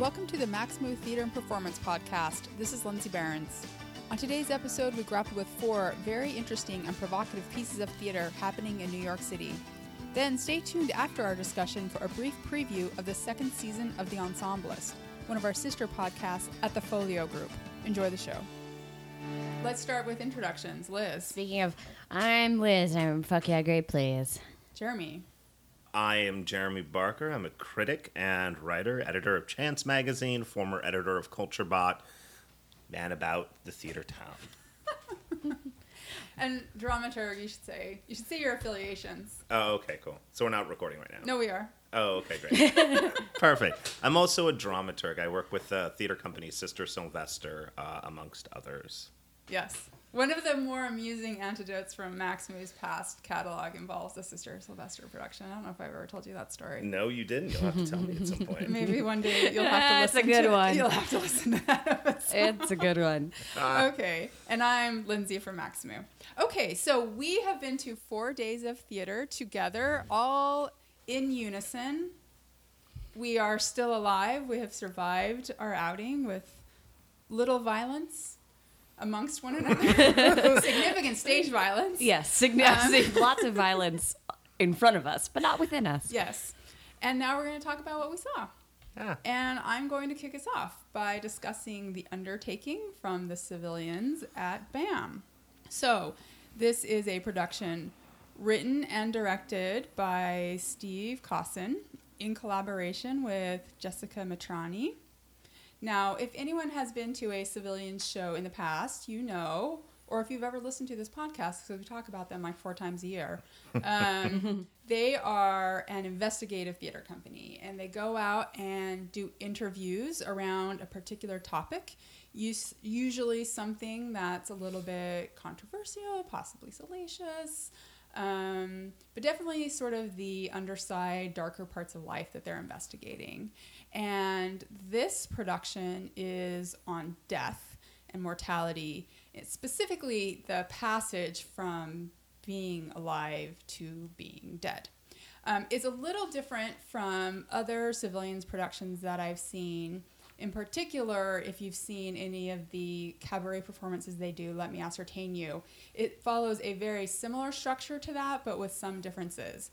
Welcome to the Maxamoo Theater and Performance Podcast. This is Lindsay Behrens. On today's episode, we grapple with four very interesting and provocative pieces of theater happening in New York City. Then stay tuned after our discussion for a brief preview of the second season of The Ensemblist, one of our sister podcasts at the Folio Group. Enjoy the show. Let's start with introductions. Liz, Speaking of, I'm Liz, and I'm fuck yeah, great, please. Jeremy, I am Jeremy Barker. I'm a critic and writer, editor of Chance Magazine, former editor of CultureBot, man about the theater town. and dramaturg. You should say. You should say your affiliations. Oh, okay, cool. So we're not recording right now. No, we are. Oh, okay, great. Perfect. I'm also a dramaturg. I work with the theater company Sister Sylvester, uh, amongst others. Yes. One of the more amusing anecdotes from Maxamoo's past catalog involves the Sister Sylvester production. I don't know if I've ever told you that story. No, you didn't. You'll have to tell me at some point. Maybe one day you'll have to listen. That's a good to one. You'll have to listen to that episode. It's a good one. Uh, okay. And I'm Lindsay from Maxamoo. Okay, so we have been to four days of theater together, all in unison. We are still alive. We have survived our outing with little violence amongst one another. Significant stage violence. Yes, um, significant. lots of violence in front of us, but not within us. Yes. And now we're going to talk about what we saw. Yeah. And I'm going to kick us off by discussing The Undertaking from the Civilians at BAM. So, this is a production written and directed by Steve Cosson in collaboration with Jessica Mitrani. Now, if anyone has been to a civilian show in the past, you know, or if you've ever listened to this podcast, because we talk about them like four times a year, um, they are an investigative theater company and they go out and do interviews around a particular topic, us- usually something that's a little bit controversial, possibly salacious. Um, but definitely sort of the underside, darker parts of life that they're investigating. And this production is on death and mortality, It's specifically the passage from being alive to being dead. Um, a little different from other civilians productions that I've seen. In particular, if you've seen any of the cabaret performances they do, Let Me Ascertain You, it follows a very similar structure to that, but with some differences.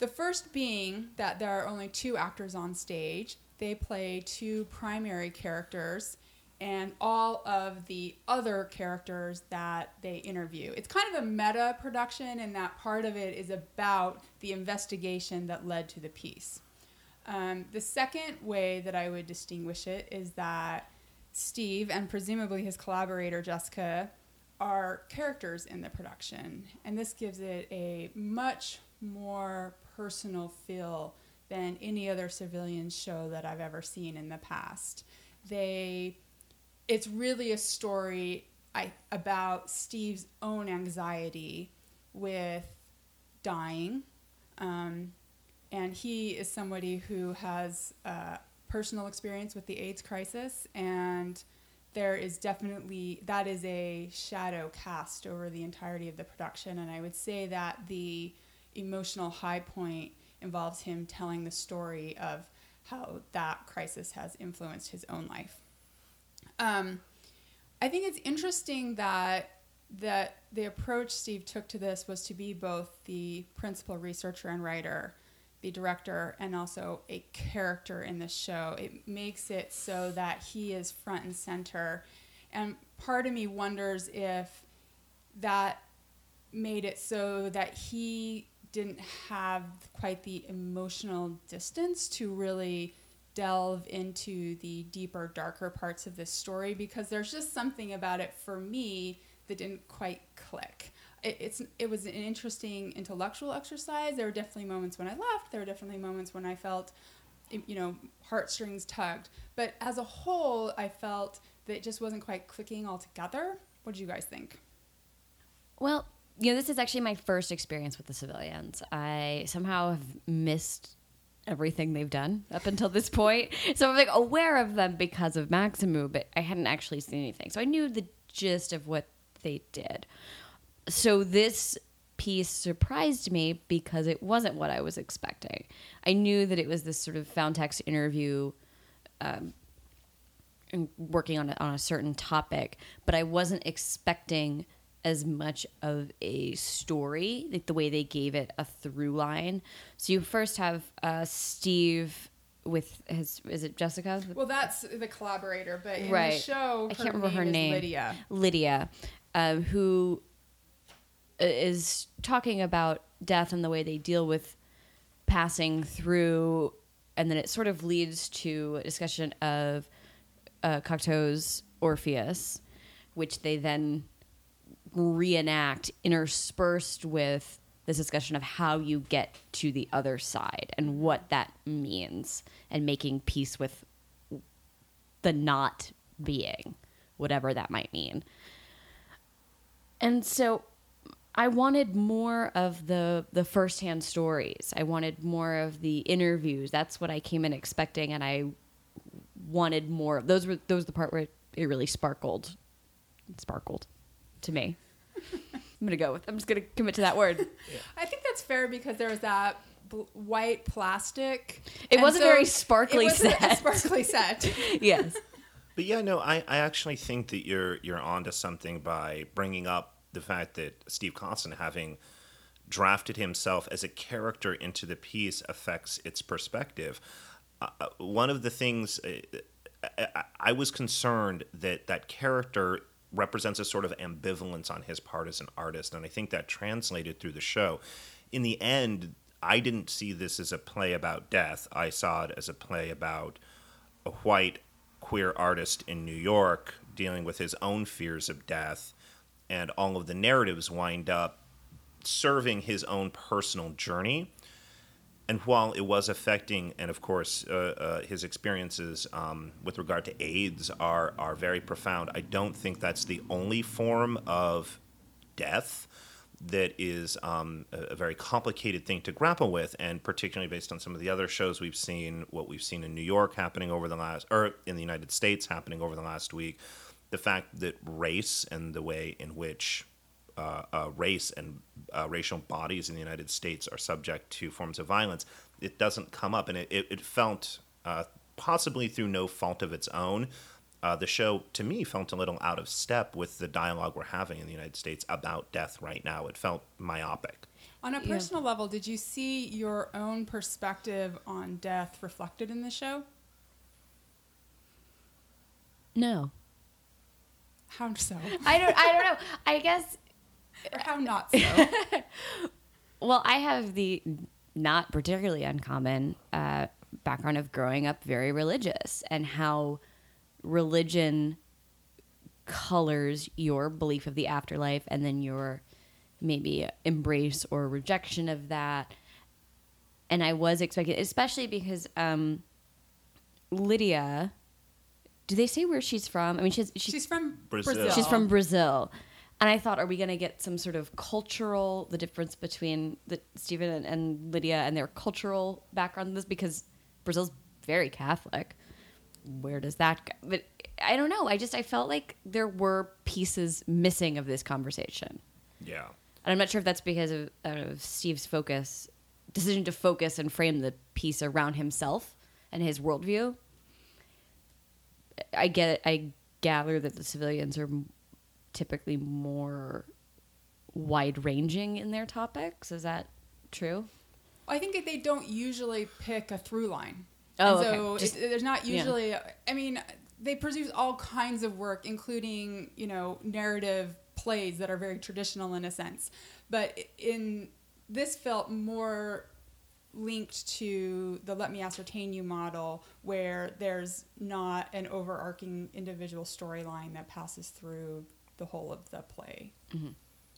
The first being that there are only two actors on stage. They play two primary characters and all of the other characters that they interview. It's kind of a meta production, and that part of it is about the investigation that led to the piece. Um, the second way that I would distinguish it is that Steve and presumably his collaborator Jessica are characters in the production, and this gives it a much more personal feel than any other civilian show that I've ever seen in the past. They, it's really a story I, about Steve's own anxiety with dying. Um, and he is somebody who has uh, personal experience with the AIDS crisis, and there is definitely that is a shadow cast over the entirety of the production. And I would say that the emotional high point involves him telling the story of how that crisis has influenced his own life. Um, I think it's interesting that that the approach Steve took to this was to be both the principal researcher and writer, the director, and also a character in the show. It makes it so that he is front and center. And part of me wonders if that made it so that he didn't have quite the emotional distance to really delve into the deeper, darker parts of this story because there's just something about it for me that didn't quite click. It, it's it was an interesting intellectual exercise. There were definitely moments when I laughed. There were definitely moments when I felt, you know, heartstrings tugged. But as a whole, I felt that it just wasn't quite clicking all together. What did you guys think? Well, you know, this is actually my first experience with the civilians. I somehow have missed everything they've done up until this point. So I'm like aware of them because of Maxamoo, but I hadn't actually seen anything. So I knew the gist of what they did. So this piece surprised me because it wasn't what I was expecting. I knew that it was this sort of found text interview um, and working on a, on a certain topic, but I wasn't expecting as much of a story, like the way they gave it a through line. So you first have uh, Steve with his is it Jessica? Well, that's the collaborator, but in Right. the show, I can't remember her name. Lydia. Lydia, um, who is talking about death and the way they deal with passing through, and then it sort of leads to a discussion of uh, Cocteau's Orpheus, which they then reenact interspersed with this discussion of how you get to the other side and what that means and making peace with the not being whatever that might mean. And so i wanted more of the the firsthand stories i wanted more of the interviews that's what i came in expecting and i wanted more those were those were the part where it really sparkled sparkled to me i'm gonna go with i'm just gonna commit to that word I think that's fair because there was that bl- white plastic. It wasn't very sparkly it wasn't a set. sparkly set. yes But yeah, no, I, I actually think that you're you're onto something by bringing up the fact that Steve Cosson having drafted himself as a character into the piece affects its perspective. Uh, uh, one of the things uh, I, I was concerned that that character represents a sort of ambivalence on his part as an artist, and I think that translated through the show. In the end, I didn't see this as a play about death. I saw it as a play about a white queer artist in New York dealing with his own fears of death, and all of the narratives wind up serving his own personal journey. And while it was affecting, and of course, uh, uh, his experiences um, with regard to AIDS are are very profound. I don't think that's the only form of death that is um, a, a very complicated thing to grapple with, and particularly based on some of the other shows we've seen, what we've seen in New York happening over the last, or in the United States happening over the last week, the fact that race and the way in which uh, uh, race and uh, racial bodies in the United States are subject to forms of violence, it doesn't come up, and it, it, it felt uh, possibly through no fault of its own. Uh, the show, to me, felt a little out of step with the dialogue we're having in the United States about death right now. It felt myopic. On a personal level, did you see your own perspective on death reflected in the show? no How so? i don't i don't know i guess or how not so? Well, I have the not particularly uncommon uh, background of growing up very religious and how religion colors your belief of the afterlife and then your maybe embrace or rejection of that. And I was expecting, especially because um, Lydia, do they say where she's from? I mean, she's, she's She's from Brazil. Brazil. She's from Brazil. And I thought, are we going to get some sort of cultural, the difference between the Stephen and, and Lydia and their cultural background in this? Because Brazil's very Catholic. Where does that go? But I don't know. I just, I felt like there were pieces missing of this conversation. Yeah. And I'm not sure if that's because of, of Steve's focus, decision to focus and frame the piece around himself and his worldview. I get it. I gather that the civilians are typically more wide ranging in their topics. Is that true? I think that they don't usually pick a through line. Oh, And okay. so Just- it, there's not yeah. usually. I mean, they produce all kinds of work, including you know narrative plays that are very traditional in a sense. But in this felt more linked to the let me ascertain you model where there's not an overarching individual storyline that passes through the whole of the play.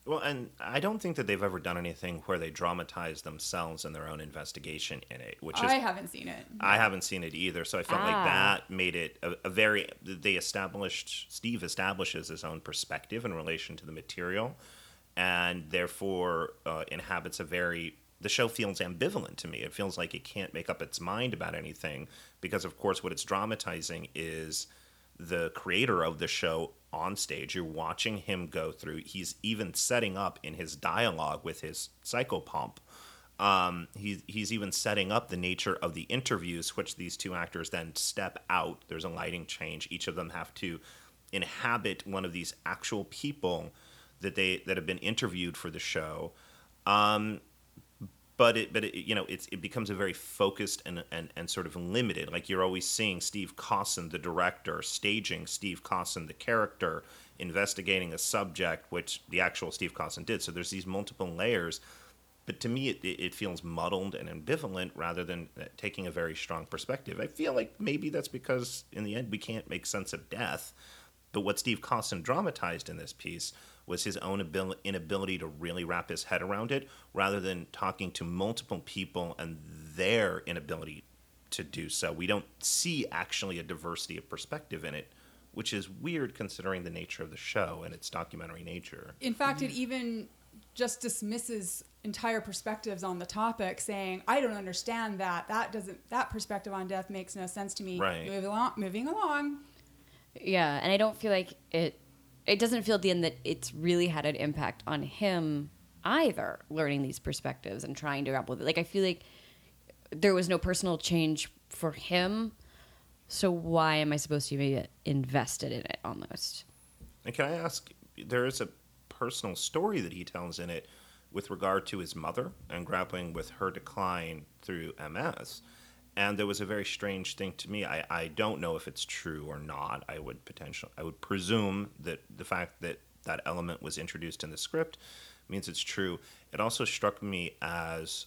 Well, and I don't think that they've ever done anything where they dramatize themselves and their own investigation in it, which is I haven't seen it. I haven't seen it either, so I felt like Ah. that made it a, a very. They established Steve establishes his own perspective in relation to the material, and therefore uh, inhabits a very. The show feels ambivalent to me. It feels like it can't make up its mind about anything because, of course, what it's dramatizing is the creator of the show on stage. You're watching him go through. He's even setting up in his dialogue with his psychopomp Um, he, he's even setting up the nature of the interviews, which these two actors then step out. There's a lighting change. Each of them have to inhabit one of these actual people that they that have been interviewed for the show. Um, but it but it, you know it's it becomes a very focused and, and and sort of limited. Like you're always seeing Steve Cosson, the director, staging Steve Cosson, the character, investigating a subject, which the actual Steve Cosson did. So there's these multiple layers. But to me, it, it feels muddled and ambivalent rather than uh, taking a very strong perspective. I feel like maybe that's because in the end we can't make sense of death. But what Steve Cosson dramatized in this piece was his own abil- inability to really wrap his head around it, rather than talking to multiple people and their inability to do so. We don't see actually a diversity of perspective in it, which is weird considering the nature of the show and its documentary nature. In fact, it mm-hmm. even just dismisses entire perspectives on the topic, saying, "I don't understand that. That doesn't. That perspective on death makes no sense to me." Right. Moving along. Moving along. Yeah, and I don't feel like it. It doesn't feel at the end that it's really had an impact on him either. Learning these perspectives and trying to grapple with it. Like I feel like there was no personal change for him. So why am I supposed to be invested in it almost? And can I ask, there is a personal story that he tells in it with regard to his mother and grappling with her decline through MS. And there was a very strange thing to me. I, I don't know if it's true or not. I would potential I would presume that the fact that that element was introduced in the script means it's true. It also struck me as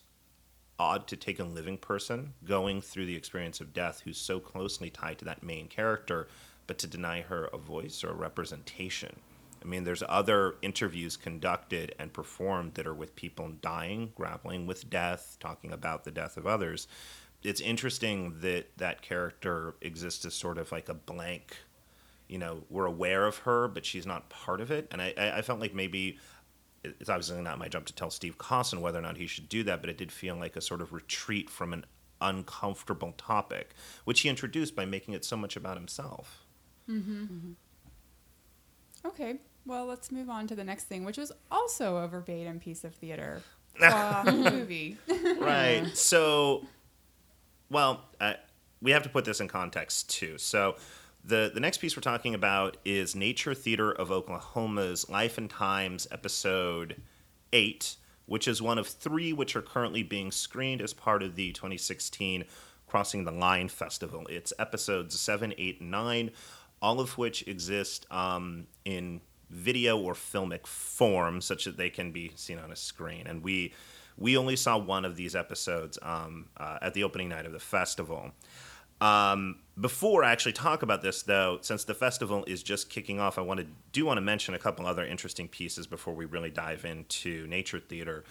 odd to take a living person going through the experience of death who's so closely tied to that main character, but to deny her a voice or a representation. I mean, there's other interviews conducted and performed that are with people dying, grappling with death, talking about the death of others. It's interesting that that character exists as sort of like a blank. You know, we're aware of her, but she's not part of it. And I, I felt like maybe it's obviously not my job to tell Steve Cosson whether or not he should do that, but it did feel like a sort of retreat from an uncomfortable topic, which he introduced by making it so much about himself. Hmm. Okay. Well, let's move on to the next thing, which was also a verbatim piece of theater. Uh, movie. right. So, well, uh, we have to put this in context too. So, the the next piece we're talking about is Nature Theater of Oklahoma's Life and Times episode eight, which is one of three which are currently being screened as part of the 2016 Crossing the Line Festival. It's episodes seven, eight, and nine, all of which exist um, in video or filmic form, such that they can be seen on a screen. And we we only saw one of these episodes um, uh, at the opening night of the festival. Um, before I actually talk about this, though, since the festival is just kicking off, I want to do want to mention a couple other interesting pieces before we really dive into nature theater.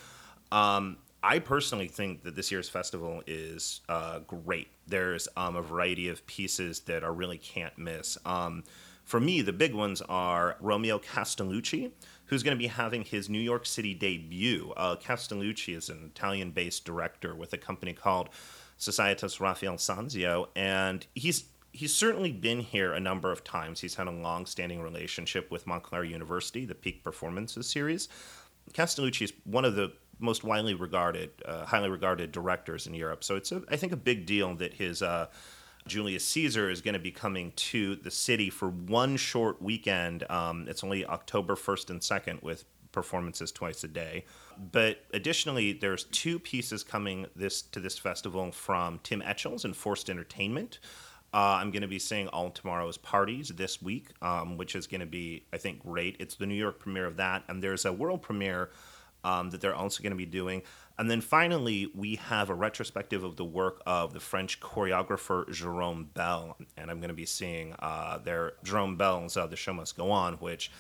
Um, I personally think that this year's festival is uh, great. There's um, a variety of pieces that are really can't miss. Um, for me, the big ones are Romeo Castellucci, who's going to be having his New York City debut. Uh, Castellucci is an Italian based director with a company called Societas Rafael Sanzio, and he's he's certainly been here a number of times. He's had a long-standing relationship with Montclair University, the Peak Performances series. Castellucci is one of the most widely regarded, uh, highly regarded directors in Europe. So it's, a, I think, a big deal that his uh, Julius Caesar is going to be coming to the city for one short weekend. Um, it's only October 1st and 2nd with performances twice a day. But additionally, there's two pieces coming this to this festival from Tim Etchells and Forced Entertainment. Uh, I'm going to be seeing All Tomorrow's Parties this week, um, which is going to be, I think, great. It's the New York premiere of that, and there's a world premiere um, that they're also going to be doing. And then finally, we have a retrospective of the work of the French choreographer Jerome Bel. and I'm going to be seeing uh, their Jerome Bel's uh, "The Show Must Go On," which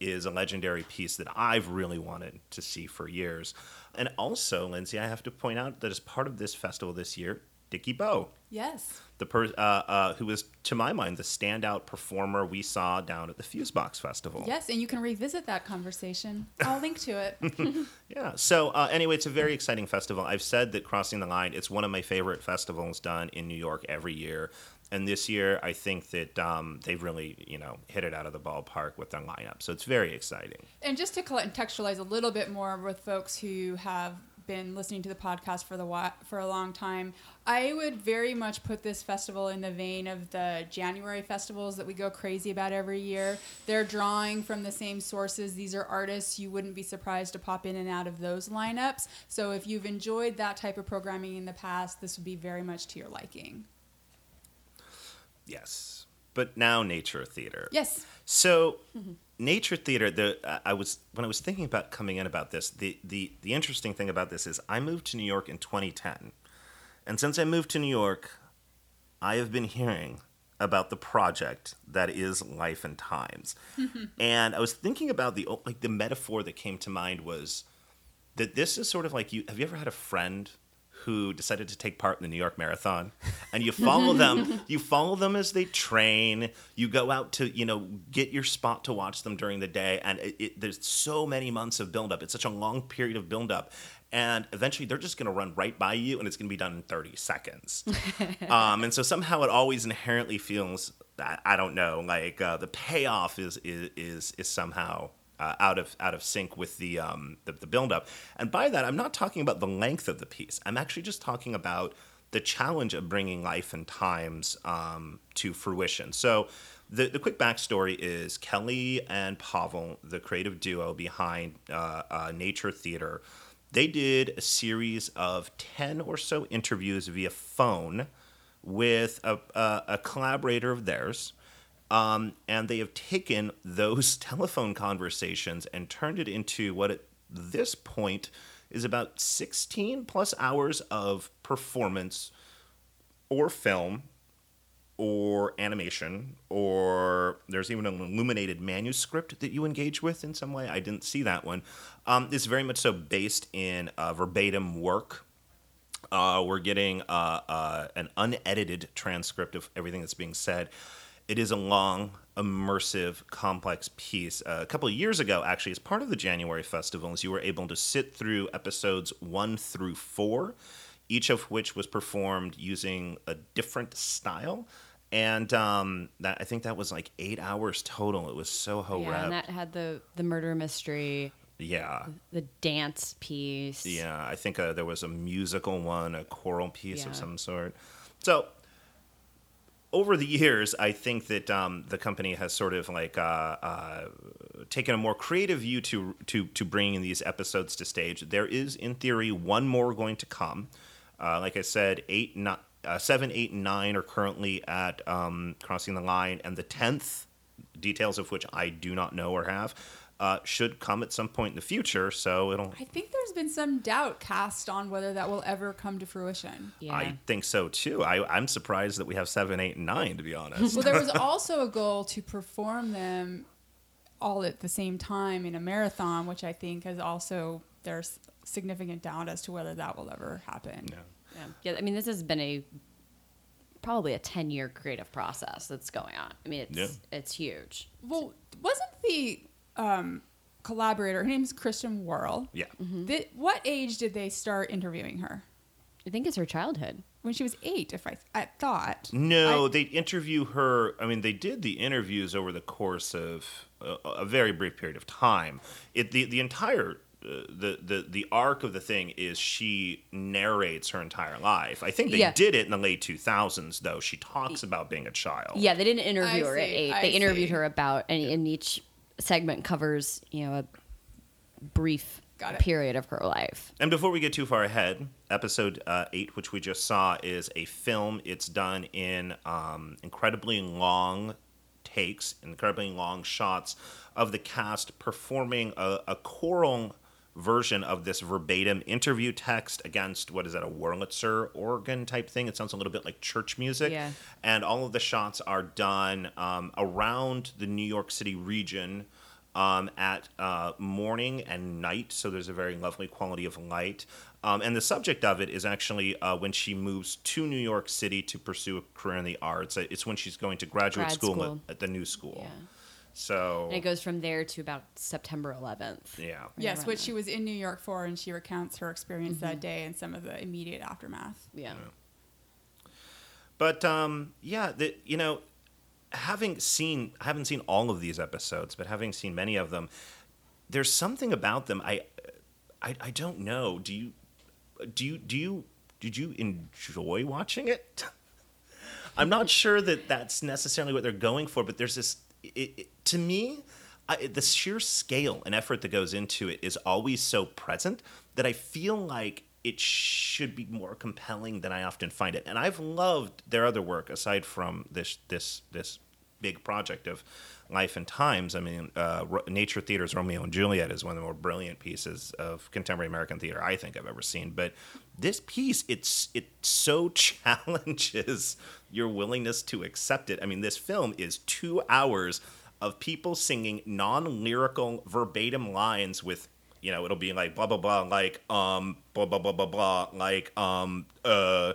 is a legendary piece that I've really wanted to see for years. And also, Lindsay, I have to point out that as part of this festival this year, Dickie Beau, Yes. the per- uh, uh, who was, to my mind, the standout performer we saw down at the Fusebox Festival. Yes, and you can revisit that conversation. I'll link to it. Yeah. So uh, anyway, it's a very exciting festival. I've said that Crossing the Line, it's one of my favorite festivals done in New York every year. And this year, I think that um, they've really, you know, hit it out of the ballpark with their lineup. So it's very exciting. And just to contextualize a little bit more with folks who have been listening to the podcast for the for a long time, I would very much put this festival in the vein of the January festivals that we go crazy about every year. They're drawing from the same sources. These are artists you wouldn't be surprised to pop in and out of those lineups. So if you've enjoyed that type of programming in the past, this would be very much to your liking. Yes. But now nature theater. Yes. So, mm-hmm. Nature theater. The I was when I was thinking about coming in about this. The the the interesting thing about this is I moved to New York in 2010, and since I moved to New York, I have been hearing about the project that is Life and Times, and I was thinking about the like the metaphor that came to mind was that this is sort of like you. Have you ever had a friend? Who decided to take part in the New York Marathon, and you follow them. You follow them as they train. You go out to you know get your spot to watch them during the day, and it, it, there's so many months of buildup. It's such a long period of buildup, and eventually they're just going to run right by you, and it's going to be done in 30 seconds. um, and so somehow it always inherently feels I, I don't know like uh, the payoff is is is, is somehow uh, out of out of sync with the um, the, the buildup. And by that, I'm not talking about the length of the piece. I'm actually just talking about the challenge of bringing life and times um, to fruition. So. The, the quick backstory is Kelly and Pavol, the creative duo behind uh, uh, Nature Theater, they did a series of 10 or so interviews via phone with a, a, a collaborator of theirs. Um, and they have taken those telephone conversations and turned it into what at this point is about 16 plus hours of performance or film or animation or there's even an illuminated manuscript that you engage with in some way. I didn't see that one. Um, it's very much so based in uh, verbatim work. Uh, we're getting uh, uh, an unedited transcript of everything that's being said it is a long immersive complex piece uh, a couple of years ago actually as part of the january festivals you were able to sit through episodes one through four each of which was performed using a different style and um, that I think that was like eight hours total. It was so ho yeah, and that had the the murder mystery, yeah, the dance piece. yeah. I think uh, there was a musical one, a choral piece Yeah. of some sort. So over the years, I think that um, the company has sort of like uh, uh, taken a more creative view to to to bringing these episodes to stage. There is, in theory, one more going to come. Uh, like I said, eight, not, uh, seven, eight, and nine are currently at um, crossing the line, and the tenth, details of which I do not know or have, uh, should come at some point in the future. So it'll. I think there's been some doubt cast on whether that will ever come to fruition. Yeah. I think so too. I, I'm surprised that we have seven, eight, and nine. To be honest. Well, there was also a goal to perform them all at the same time in a marathon, which I think has also there's significant doubt as to whether that will ever happen. Yeah. yeah. Yeah, I mean, this has been a probably a ten year creative process that's going on. I mean, it's Yeah. it's huge. Well, wasn't the um, collaborator? Her name's Kristin Worrall. Yeah. Th- what age did they start interviewing her? I think it's her childhood. When she was eight, if I, I thought. No, I- they interview her. I mean, they did the interviews over the course of a, a very brief period of time. It the the entire. Uh, the, the the arc of the thing is she narrates her entire life. I think they Yeah. did it in the late 2000s though. She talks about being a child. Yeah, they didn't interview I her at see, eight. I they interviewed see. her about, and, and each segment covers you know a brief period of her life. And before we get too far ahead, episode uh, eight, which we just saw, is a film. It's done in um, incredibly long takes, incredibly long shots of the cast performing a, a choral version of this verbatim interview text against what is that a Wurlitzer organ type thing? It sounds a little bit like church music. Yeah. And all of the shots are done um, around the New York City region um, at uh, morning and night, so there's a very lovely quality of light. Um, and the subject of it is actually uh, when she moves to New York City to pursue a career in the arts. It's when she's going to graduate Grad school, school. At, at the new school. Yeah. So And it goes from there to about September 11th. yeah, Yes, around which there. she was in New York for, and she recounts her experience that day and some of the immediate aftermath. Yeah. But um, yeah, the, you know, having seen, I haven't seen all of these episodes, but having seen many of them, there's something about them. I, I, I don't know. Do you do you do you did you enjoy watching it? I'm not sure that that's necessarily what they're going for, but there's this. It, it, to me, I, the sheer scale and effort that goes into it is always so present that I feel like it should be more compelling than I often find it. And I've loved their other work aside from this this this big project of life and times. I mean, uh, Nature Theater's Romeo and Juliet is one of the more brilliant pieces of contemporary American theater I think I've ever seen. But this piece, it's it so challenges your willingness to accept it. I mean, this film is two hours of people singing non-lyrical verbatim lines with you know it'll be like blah blah blah like um blah blah blah blah blah like um uh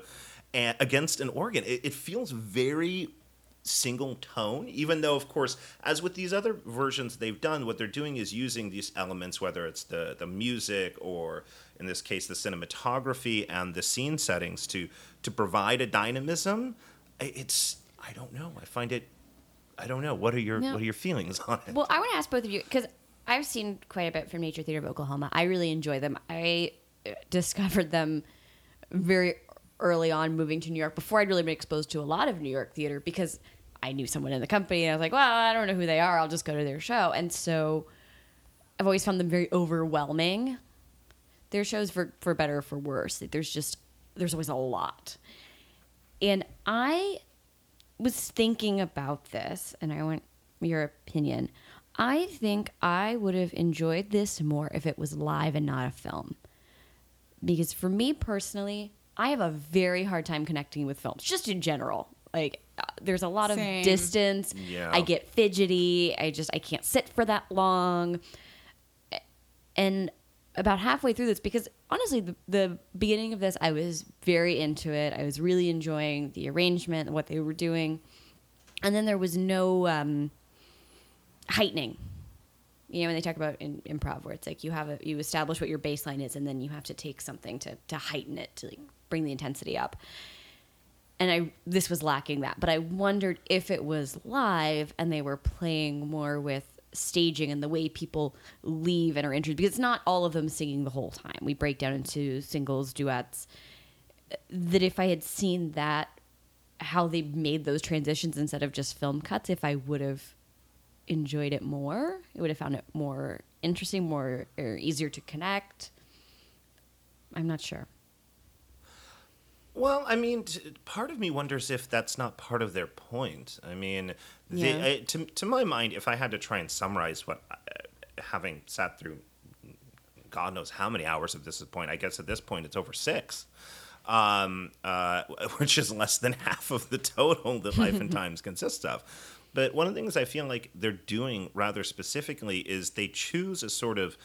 and against an organ it, it feels very single tone even though of course as with these other versions they've done what they're doing is using these elements whether it's the the music or in this case the cinematography and the scene settings to to provide a dynamism it's i don't know i find it i don't know what are your No. what are your feelings on it Well, I want to ask both of you because I've seen quite a bit from Nature Theater of Oklahoma. I really enjoy them. I uh, discovered them very early on moving to New York before I'd really been exposed to a lot of New York theater because I knew someone in the company and I was like, well, I don't know who they are. I'll just go to their show. And so I've always found them very overwhelming. Their shows for for better or for worse. Like, there's just there's always a lot. And I was thinking about this and I want your opinion. I think I would have enjoyed this more if it was live and not a film. Because for me personally, I have a very hard time connecting with films, just in general. Like, uh, there's a lot Same. of distance. Yeah. I get fidgety. I just, I can't sit for that long. And about halfway through this, because honestly, the, the beginning of this, I was very into it. I was really enjoying the arrangement, what they were doing. And then there was no um, heightening. You know, when they talk about in improv, where it's like you have a, you establish what your baseline is, and then you have to take something to to heighten it to like bring the intensity up. And I this was lacking that, but I wondered if it was live and they were playing more with staging and the way people leave and are introduced because it's not all of them singing the whole time. We break down into singles, duets. That if I had seen that, how they made those transitions instead of just film cuts, if I would have enjoyed it more, I would have found it more interesting, more or easier to connect. I'm not sure. Well, I mean, t- part of me wonders if that's not part of their point. I mean, Yeah. I, to to my mind, if I had to try and summarize what, uh, having sat through, God knows how many hours of this point, I guess at this point it's over six, um, uh, which is less than half of the total that Life and Times consists of. But one of the things I feel like they're doing rather specifically is they choose a sort of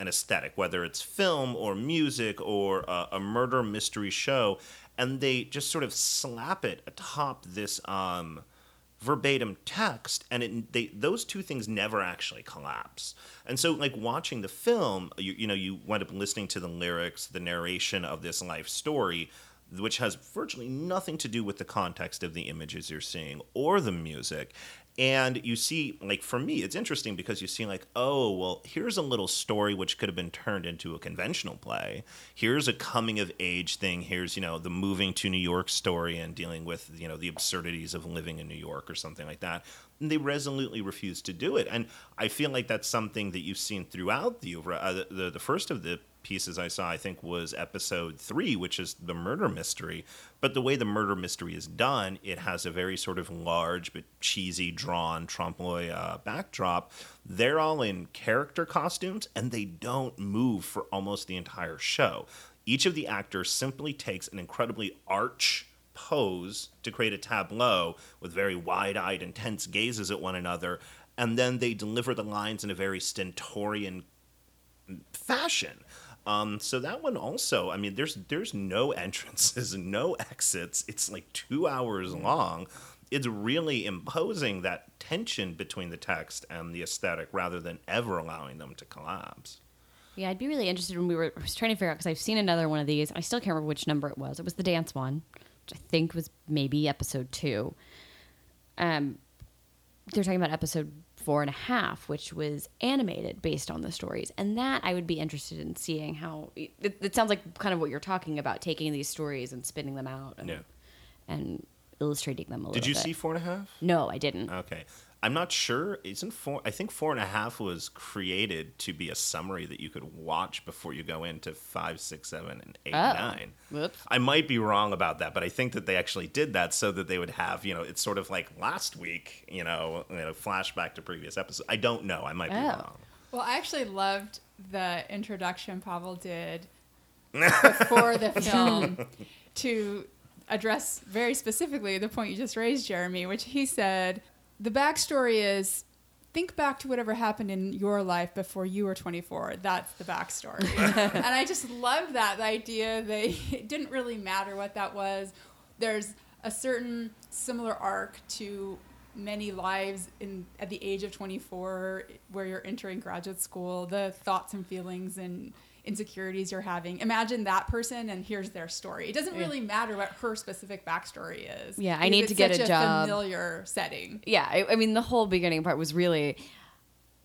an aesthetic, whether it's film or music or a, a murder mystery show, and they just sort of slap it atop this um, verbatim text, and it, they those two things never actually collapse. And so, like watching the film, you, you know, you wind up listening to the lyrics, the narration of this life story, which has virtually nothing to do with the context of the images you're seeing or the music. And you see, like, for me, it's interesting because you see, like, oh, well, here's a little story which could have been turned into a conventional play. Here's a coming of age thing. Here's, you know, the moving to New York story and dealing with, you know, the absurdities of living in New York or something like that. And they resolutely refuse to do it. And I feel like that's something that you've seen throughout the, uh, the, the, the first of the pieces I saw, I think, was episode three, which is the murder mystery. But the way the murder mystery is done, it has a very sort of large but cheesy, drawn trompe l'oeil uh, backdrop. They're all in character costumes, and they don't move for almost the entire show. Each of the actors simply takes an incredibly arch pose to create a tableau with very wide-eyed, intense gazes at one another, and then they deliver the lines in a very stentorian fashion. Um, so that one also, I mean, there's there's no entrances no exits. It's like two hours long. It's really imposing that tension between the text and the aesthetic rather than ever allowing them to collapse. Yeah, I'd be really interested when we were I was trying to figure out because I've seen another one of these. I still can't remember which number it was. It was the dance one, which I think was maybe episode two. Um, they're talking about episode Four and a Half, which was animated based on the stories. And that I would be interested in seeing how it, it sounds like kind of what you're talking about, taking these stories and spinning them out and, Yeah. and illustrating them a little Did you bit. see Four and a Half? No, I didn't. Okay. I'm not sure. Isn't four? I think four and a half was created to be a summary that you could watch before you go into five, six, seven, and eight, Oh. nine. Whoops. I might be wrong about that, but I think that they actually did that so that they would have, you know, it's sort of like last week, you know, you know flashback to previous episodes. I don't know. I might be Oh. wrong. Well, I actually loved the introduction Pavol did before the film to address very specifically the point you just raised, Jeremy, which he said the backstory is think back to whatever happened in your life before you were 24. That's the backstory. and I just love that the idea they it didn't really matter what that was. There's a certain similar arc to many lives in at the age of 24 where you're entering graduate school the thoughts and feelings and insecurities you're having imagine that person and here's their story it doesn't really matter what her specific backstory is Yeah, I need to get such a job. familiar setting yeah, I, I mean, the whole beginning part was really,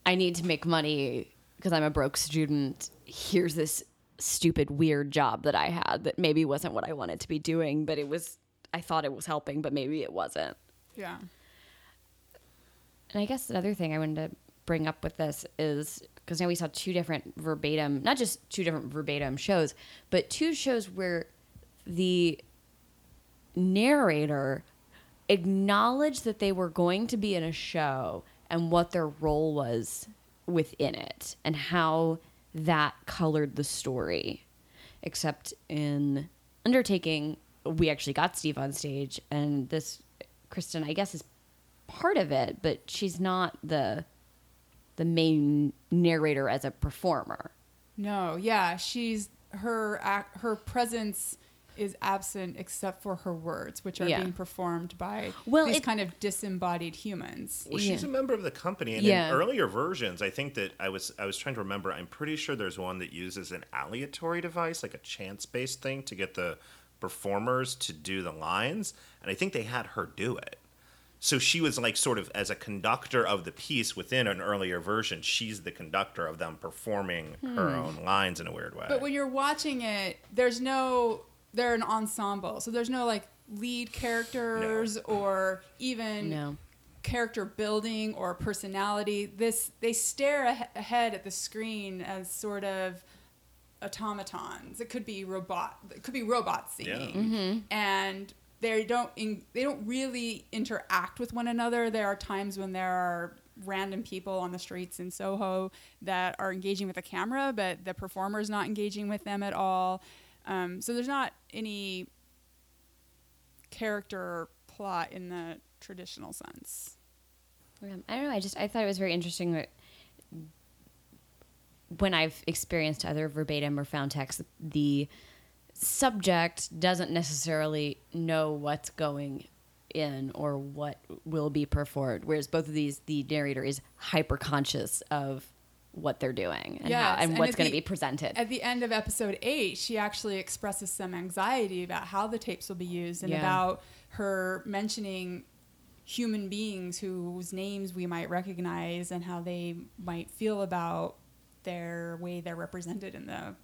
I need to make money because I'm a broke student. Here's this stupid, weird job that I had that maybe wasn't what I wanted to be doing, but it was, I thought it was helping, but maybe it wasn't. yeah And I guess another thing I wanted to bring up with this is because now we saw two different verbatim, not just two different verbatim shows, but two shows where the narrator acknowledged that they were going to be in a show and what their role was within it and how that colored the story. Except in Undertaking, we actually got Steve on stage, and this Kristin, I guess, is part of it, but she's not the the main narrator as a performer. No, yeah, she's her her presence is absent except for her words, which are Yeah. being performed by Well, these it- kind of disembodied humans. Well, she's Yeah. a member of the company, and Yeah. in earlier versions, I think that I was I was trying to remember. I'm pretty sure there's one that uses an aleatory device, like a chance-based thing, to get the performers to do the lines, and I think they had her do it. So she was like sort of as a conductor of the piece within an earlier version. She's the conductor of them performing her hmm. own lines in a weird way. But when you're watching it, there's no they're an ensemble, so there's no like lead characters or even No. character building or personality. This they stare a- ahead at the screen as sort of automatons. It could be robot. It could be robots singing, mm-hmm. and they don't in, they don't really interact with one another. There are times when there are random people on the streets in Soho that are engaging with the camera, but the performer is not engaging with them at all. Um, so there's not any character plot in the traditional sense. Um, I don't know. I just I thought it was very interesting that when I've experienced other verbatim or found text, the subject doesn't necessarily know what's going in or what will be performed. Whereas both of these, the narrator is hyper conscious of what they're doing and, how, and, and what's going to be presented. At the end of episode eight, she actually expresses some anxiety about how the tapes will be used and Yeah. about her mentioning human beings whose names we might recognize and how they might feel about their way they're represented in the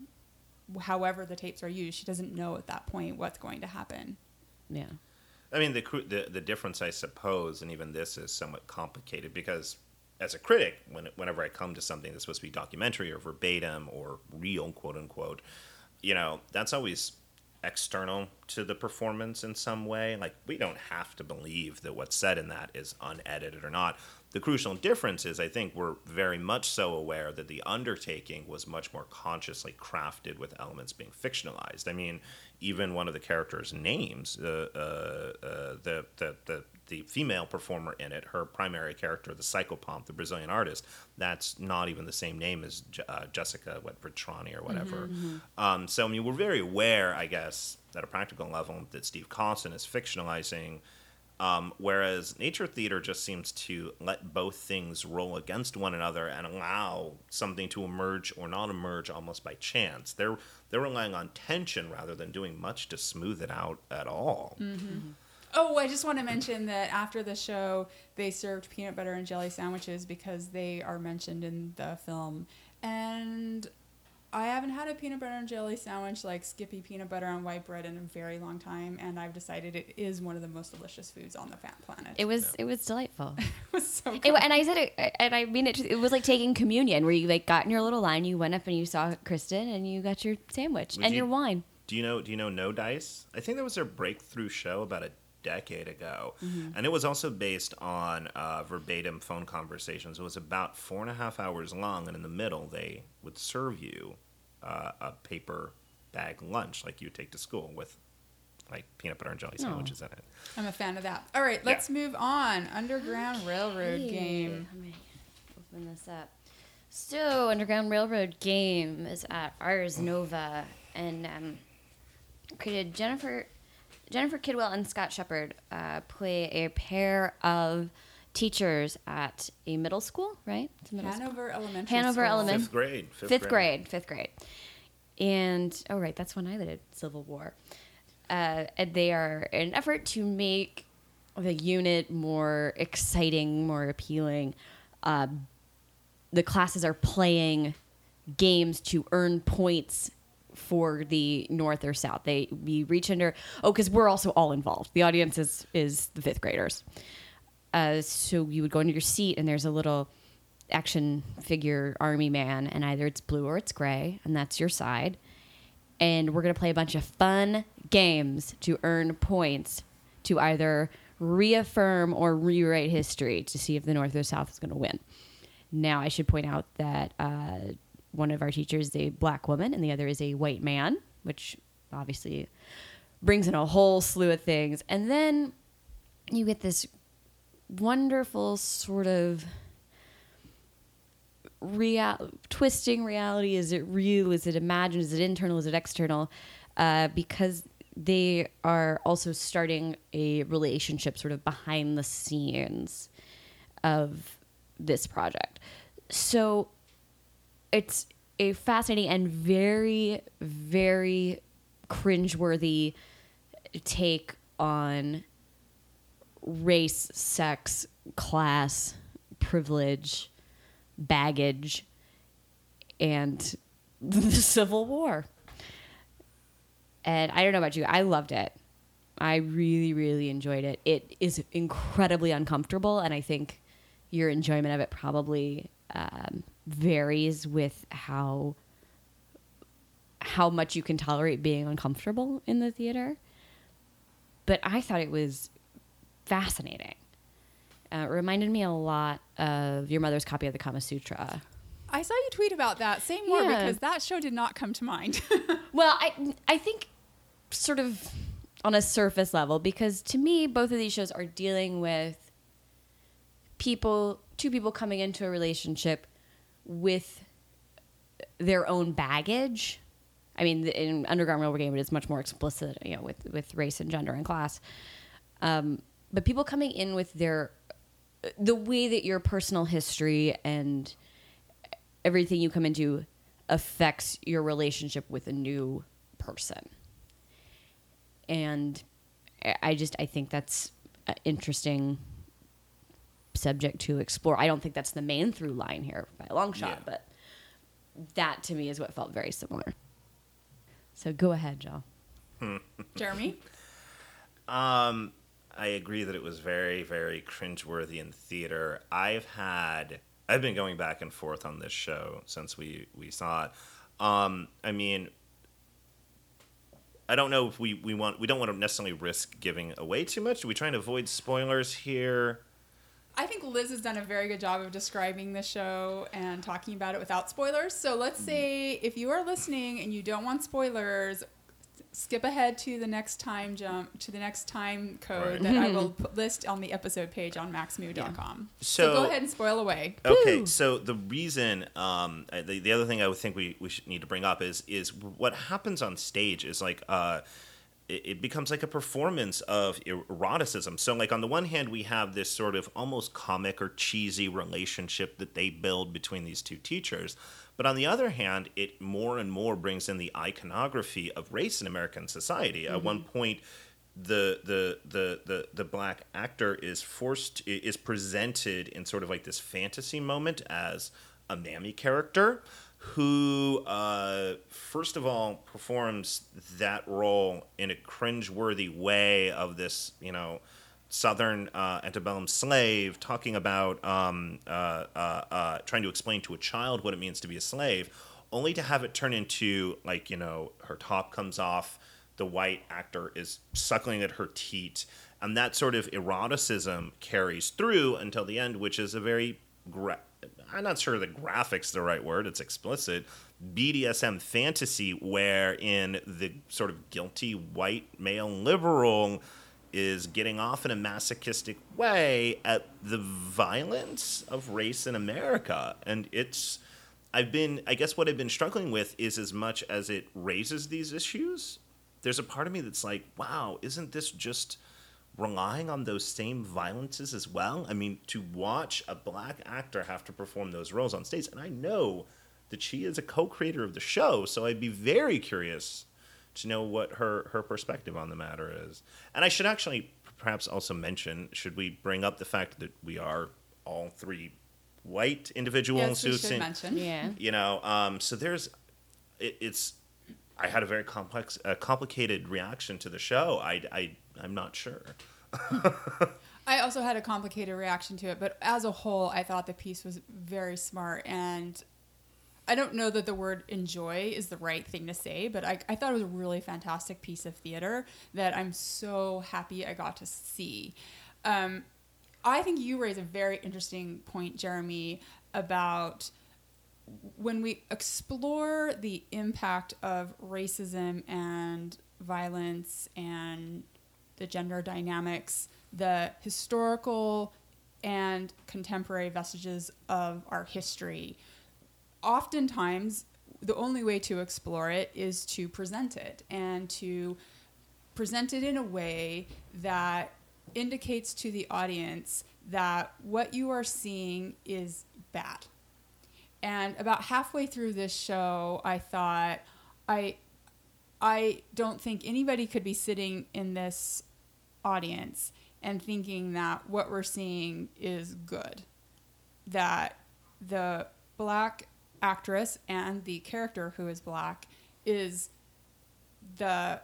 however the tapes are used. She doesn't know at that point what's going to happen. yeah. I mean, the, the the difference, I suppose, and even this is somewhat complicated because, as a critic, when, whenever I come to something that's supposed to be documentary or verbatim or real, quote unquote, you know, that's always external to the performance in some way. Like, we don't have to believe that what's said in that is unedited or not. The crucial difference is, I think, we're very much so aware that the undertaking was much more consciously crafted with elements being fictionalized. I mean, even one of the characters' names, uh, uh, uh, the, the, the, the female performer in it, her primary character, the psychopomp, the Brazilian artist, that's not even the same name as uh, Jessica, what, Bertrani or whatever. Um, so, I mean, we're very aware, I guess, at a practical level, that Steve Cosson is fictionalizing um, whereas nature theater just seems to let both things roll against one another and allow something to emerge or not emerge almost by chance. They're they're relying on tension rather than doing much to smooth it out at all. Oh, I just want to mention that after the show, they served peanut butter and jelly sandwiches because they are mentioned in the film. And I haven't had a peanut butter and jelly sandwich like Skippy peanut butter on white bread in a very long time, and I've decided it is one of the most delicious foods on the fat planet. It was it was delightful. It was so It, good. and I said it, and I mean it. It was like taking communion, where you like got in your little line, you went up and you saw Kristin, and you got your sandwich Would and you- your wine. Do you know? Do you know No Dice? I think that was their breakthrough show about a decade ago, Mm-hmm. and it was also based on uh, verbatim phone conversations. It was about four and a half hours long, and in the middle, they would serve you uh, a paper bag lunch like you take to school with like peanut butter and jelly sandwiches in it. I'm a fan of that. All right, let's move on. Underground Railroad game. Let me open this up. So, Underground Railroad game is at Ars Nova, and um, created Jennifer Jennifer Kidwell and Scott Sheppard uh, play a pair of teachers at a middle school, right? It's a middle school. Hanover Elementary Hanover Elementary. Fifth grade. Fifth, fifth grade, fifth grade. And oh right, that's when I did Civil War. Uh, and they are in an effort to make the unit more exciting, more appealing. Uh, the classes are playing games to earn points for the north or south. They we reach under oh because we're also all involved. The audience is is the fifth graders. Uh, so you would go into your seat and there's a little action figure army man and either it's blue or it's gray and that's your side and we're to play a bunch of fun games to earn points to either reaffirm or rewrite history to see if the north or south is to win now i should point out that uh, one of our teachers is a black woman and the other is a white man which obviously brings in a whole slew of things. And then you get this wonderful sort of real twisting reality. Is it real? Is it imagined? Is it internal? Is it external? Uh, because they are also starting a relationship sort of behind the scenes of this project. So it's a fascinating and very very cringeworthy take on race sex class privilege baggage and the Civil War. And I don't know about you, I loved it. I really, really enjoyed it. It is incredibly uncomfortable, and I think your enjoyment of it probably um, varies with how how much you can tolerate being uncomfortable in the theater. But I thought it was fascinating. Uh, it reminded me a lot of your mother's copy of the Kama Sutra. I saw you tweet about that. Say more Yeah. because that show did not come to mind. Well, I I think sort of on a surface level because to me both of these shows are dealing with people two people coming into a relationship with their own baggage. I mean, in Underground Railroad Game, it is much more explicit, you know, with with race and gender and class. Um, but people coming in with their the way that your personal history and everything you come into affects your relationship with a new person. And I- I just I think that's interesting subject to explore. I don't think that's the main through line here by a long shot, Yeah. but that to me is what felt very similar. So go ahead, Joe. Jeremy? Um, I agree that it was very, very cringeworthy in theater. I've had, I've been going back and forth on this show since we we saw it. Um, I mean, I don't know if we we want we don't want to necessarily risk giving away too much. Are we trying to avoid spoilers here? I think Liz has done a very good job of describing the show and talking about it without spoilers. So let's say if you are listening and you don't want spoilers, skip ahead to the next time jump to the next time code Right. that I will put, list on the episode page on maxamoo.com. So, So- go ahead and spoil away. Okay, Woo. so the reason, um, the, the other thing I would think we, we should need to bring up is is what happens on stage is like uh, it, becomes like a performance of eroticism. So like on the one hand, we have this sort of almost comic or cheesy relationship that they build between these two teachers. But on the other hand, it more and more brings in the iconography of race in American society. At mm-hmm. one point, the the the the the black actor is forced is presented in sort of like this fantasy moment as a mammy character who uh, first of all performs that role in a cringe-worthy way of this you know southern uh, antebellum slave talking about um, uh, uh, uh, trying to explain to a child what it means to be a slave only to have it turn into like you know her top comes off the white actor is suckling at her teat and that sort of eroticism carries through until the end which is a very gra- i'm not sure the graphics the right word it's explicit bdsm fantasy wherein the sort of guilty white male liberal is getting off in a masochistic way at the violence of race in america. And it's I've been, I guess, what I've been struggling with is as much as it raises these issues, there's a part of me that's like, wow, isn't this just relying on those same violences as well? I mean, to watch a black actor have to perform those roles on stage, and I know that she is a co-creator of the show, so I'd be very curious to know what her her perspective on the matter is. And I should actually perhaps also mention, should we bring up the fact that we are all three white individuals Yes, we who should sing- mention. Yeah. you know um, so there's it, it's i had a very complex uh, complicated reaction to the show i, I i'm not sure I also had a complicated reaction to it, but as a whole, I thought the piece was very smart. And I don't know that the word enjoy is the right thing to say, but I, I thought it was a really fantastic piece of theater that I'm so happy I got to see. Um, I think you raise a very interesting point, Jeremy, about when we explore the impact of racism and violence and the gender dynamics, the historical and contemporary vestiges of our history, oftentimes the only way to explore it is to present it and to present it in a way that indicates to the audience that what you are seeing is bad. And about halfway through this show, I thought, I, I don't think anybody could be sitting in this audience and thinking that what we're seeing is good. That the black actress and the character who is black is the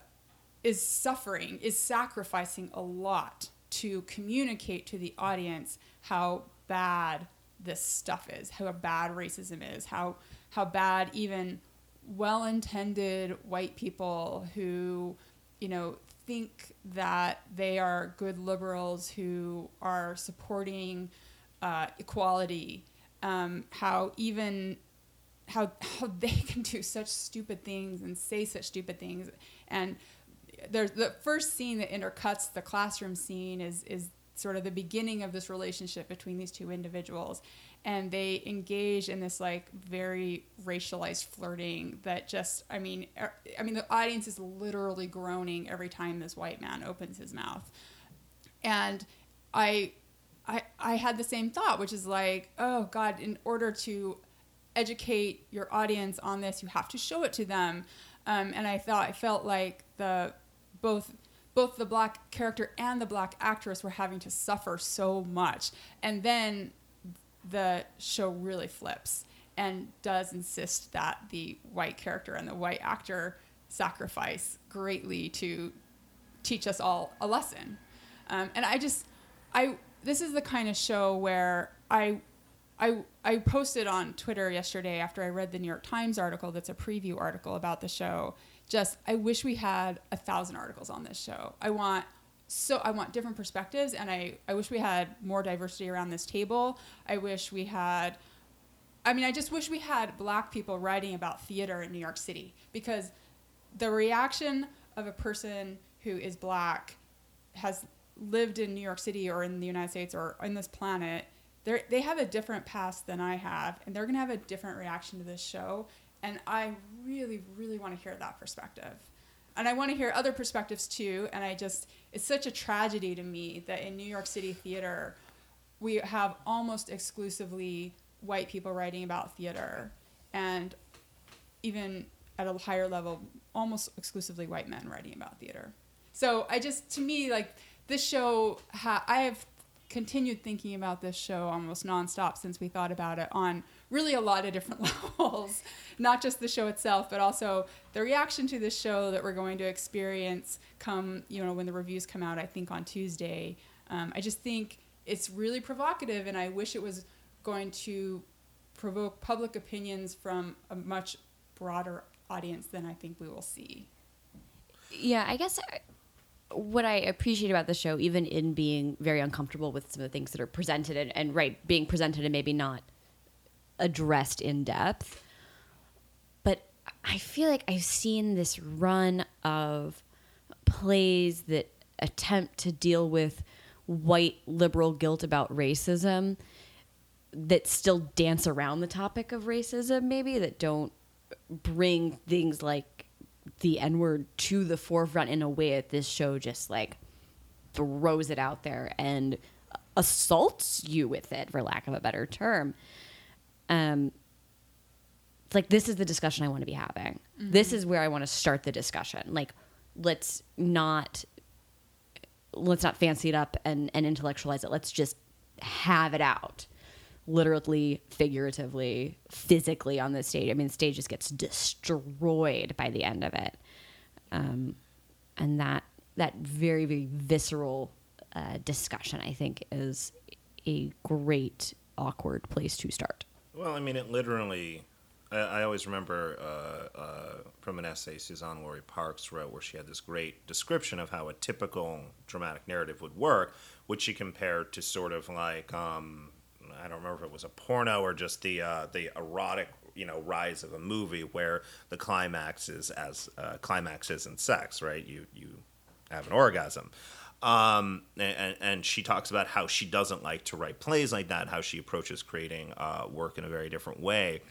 is suffering, is sacrificing a lot to communicate to the audience how bad this stuff is, how bad racism is, how how bad even well-intended white people who, you know, think that they are good liberals who are supporting uh, equality, um, how even how how they can do such stupid things and say such stupid things. And there's the first scene that intercuts the classroom scene is is sort of the beginning of this relationship between these two individuals and they engage in this like very racialized flirting that just i mean er, i mean the audience is literally groaning every time this white man opens his mouth. And i i i had the same thought which is like oh god in order to educate your audience on this you have to show it to them. Um, and i thought i felt like the both both the black character and the black actress were having to suffer so much. And then the show really flips and does insist that the white character and the white actor sacrifice greatly to teach us all a lesson um, and i just i this is the kind of show where i I, I posted on Twitter yesterday after I read the New York Times article that's a preview article about the show. Just I wish we had a thousand articles on this show. I want so I want different perspectives and I, I wish we had more diversity around this table. I wish we had I mean I just wish we had black people writing about theater in New York City because the reaction of a person who is black has lived in New York City or in the United States or in this planet they they have a different past than I have, and they're gonna have a different reaction to this show. And I really, really want to hear that perspective, and I want to hear other perspectives too. And I just, it's such a tragedy to me that in New York City theater, we have almost exclusively white people writing about theater, and even at a higher level, almost exclusively white men writing about theater. So I just, to me, like this show, ha- I have continued thinking about this show almost nonstop since we thought about it on really a lot of different levels. Not just the show itself, but also the reaction to this show that we're going to experience come, you know, when the reviews come out, I think on Tuesday. Um, I just think it's really provocative, and I wish it was going to provoke public opinions from a much broader audience than I think we will see. Yeah, I guess I- what I appreciate about the show, even in being very uncomfortable with some of the things that are presented and, and right, being presented and maybe not addressed in depth, but I feel like I've seen this run of plays that attempt to deal with white liberal guilt about racism that still dance around the topic of racism, maybe that don't bring things like the N word to the forefront in a way that this show just like throws it out there and assaults you with it, for lack of a better term. Um, it's like this is the discussion I want to be having. This is where I want to start the discussion. Like, let's not let's not fancy it up and, and intellectualize it. Let's just have it out. Literally, figuratively, physically on the stage. I mean, the stage just gets destroyed by the end of it. Um, and that that very, very visceral uh, discussion, I think, is a great, awkward place to start. Well, I mean, it literally. I, I always remember uh, uh, from an essay Suzan-Lori Parks wrote, where she had this great description of how a typical dramatic narrative would work, which she compared to sort of like um, I don't remember if it was a porno or just the uh, the erotic you know rise of a movie where the climax is as uh, climax is in sex, right? You you have an orgasm. Um, and, and she talks about how she doesn't like to write plays like that, how she approaches creating uh, work in a very different way.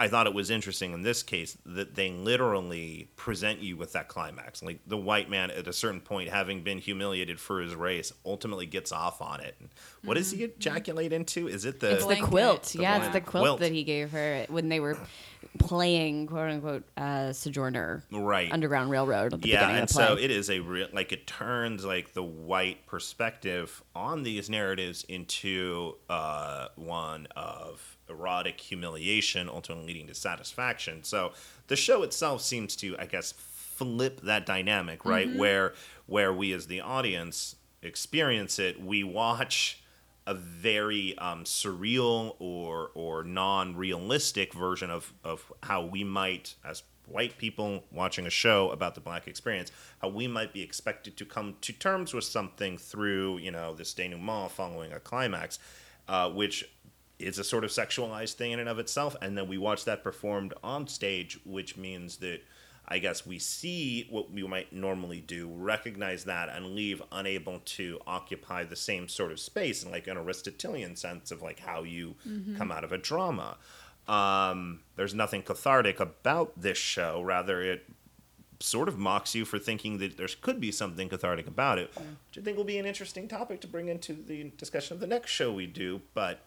I thought it was interesting in this case that they literally present you with that climax. Like the white man at a certain point, having been humiliated for his race, ultimately gets off on it. And What does he ejaculate into? Is it the It's the quilt. The yeah, it's the quilt, Quilt. that he gave her when they were playing quote unquote uh, Sojourner Right. Underground Railroad at the yeah, beginning and of the play. so it is a real like it turns like the white perspective on these narratives into uh, one of erotic humiliation, ultimately leading to satisfaction. So the show itself seems to, I guess, flip that dynamic, right? Where where we as the audience experience it, we watch a very um, surreal or or non-realistic version of of how we might as white people watching a show about the black experience how we might be expected to come to terms with something through you know this denouement following a climax uh, which is a sort of sexualized thing in and of itself and then we watch that performed on stage which means that I guess we see what we might normally do, recognize that, and leave unable to occupy the same sort of space in like an Aristotelian sense of like how you come out of a drama. Um, there's nothing cathartic about this show. Rather, it sort of mocks you for thinking that there could be something cathartic about it, which I think will be an interesting topic to bring into the discussion of the next show we do. But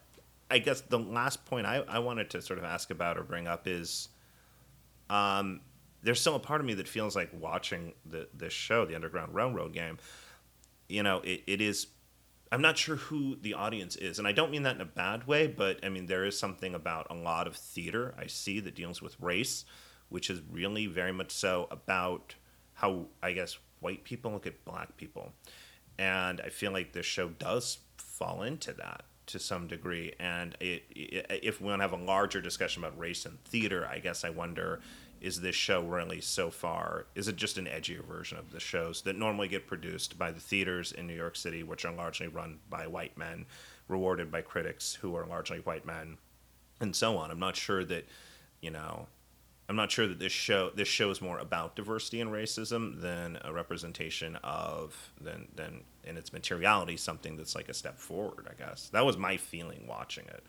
I guess the last point I, I wanted to sort of ask about or bring up is um, there's still a part of me that feels like watching the this show, the Underground Railroad game. You know, it, it is. I'm not sure who the audience is, and I don't mean that in a bad way, but I mean there is something about a lot of theater I see that deals with race, which is really very much so about how I guess white people look at black people, and I feel like this show does fall into that to some degree. And it, it, if we want to have a larger discussion about race and theater, I guess I wonder is this show really so far is it just an edgier version of the shows that normally get produced by the theaters in New York City which are largely run by white men rewarded by critics who are largely white men and so on I'm not sure that you know I'm not sure that this show this show is more about diversity and racism than a representation of than than in its materiality something that's like a step forward I guess that was my feeling watching it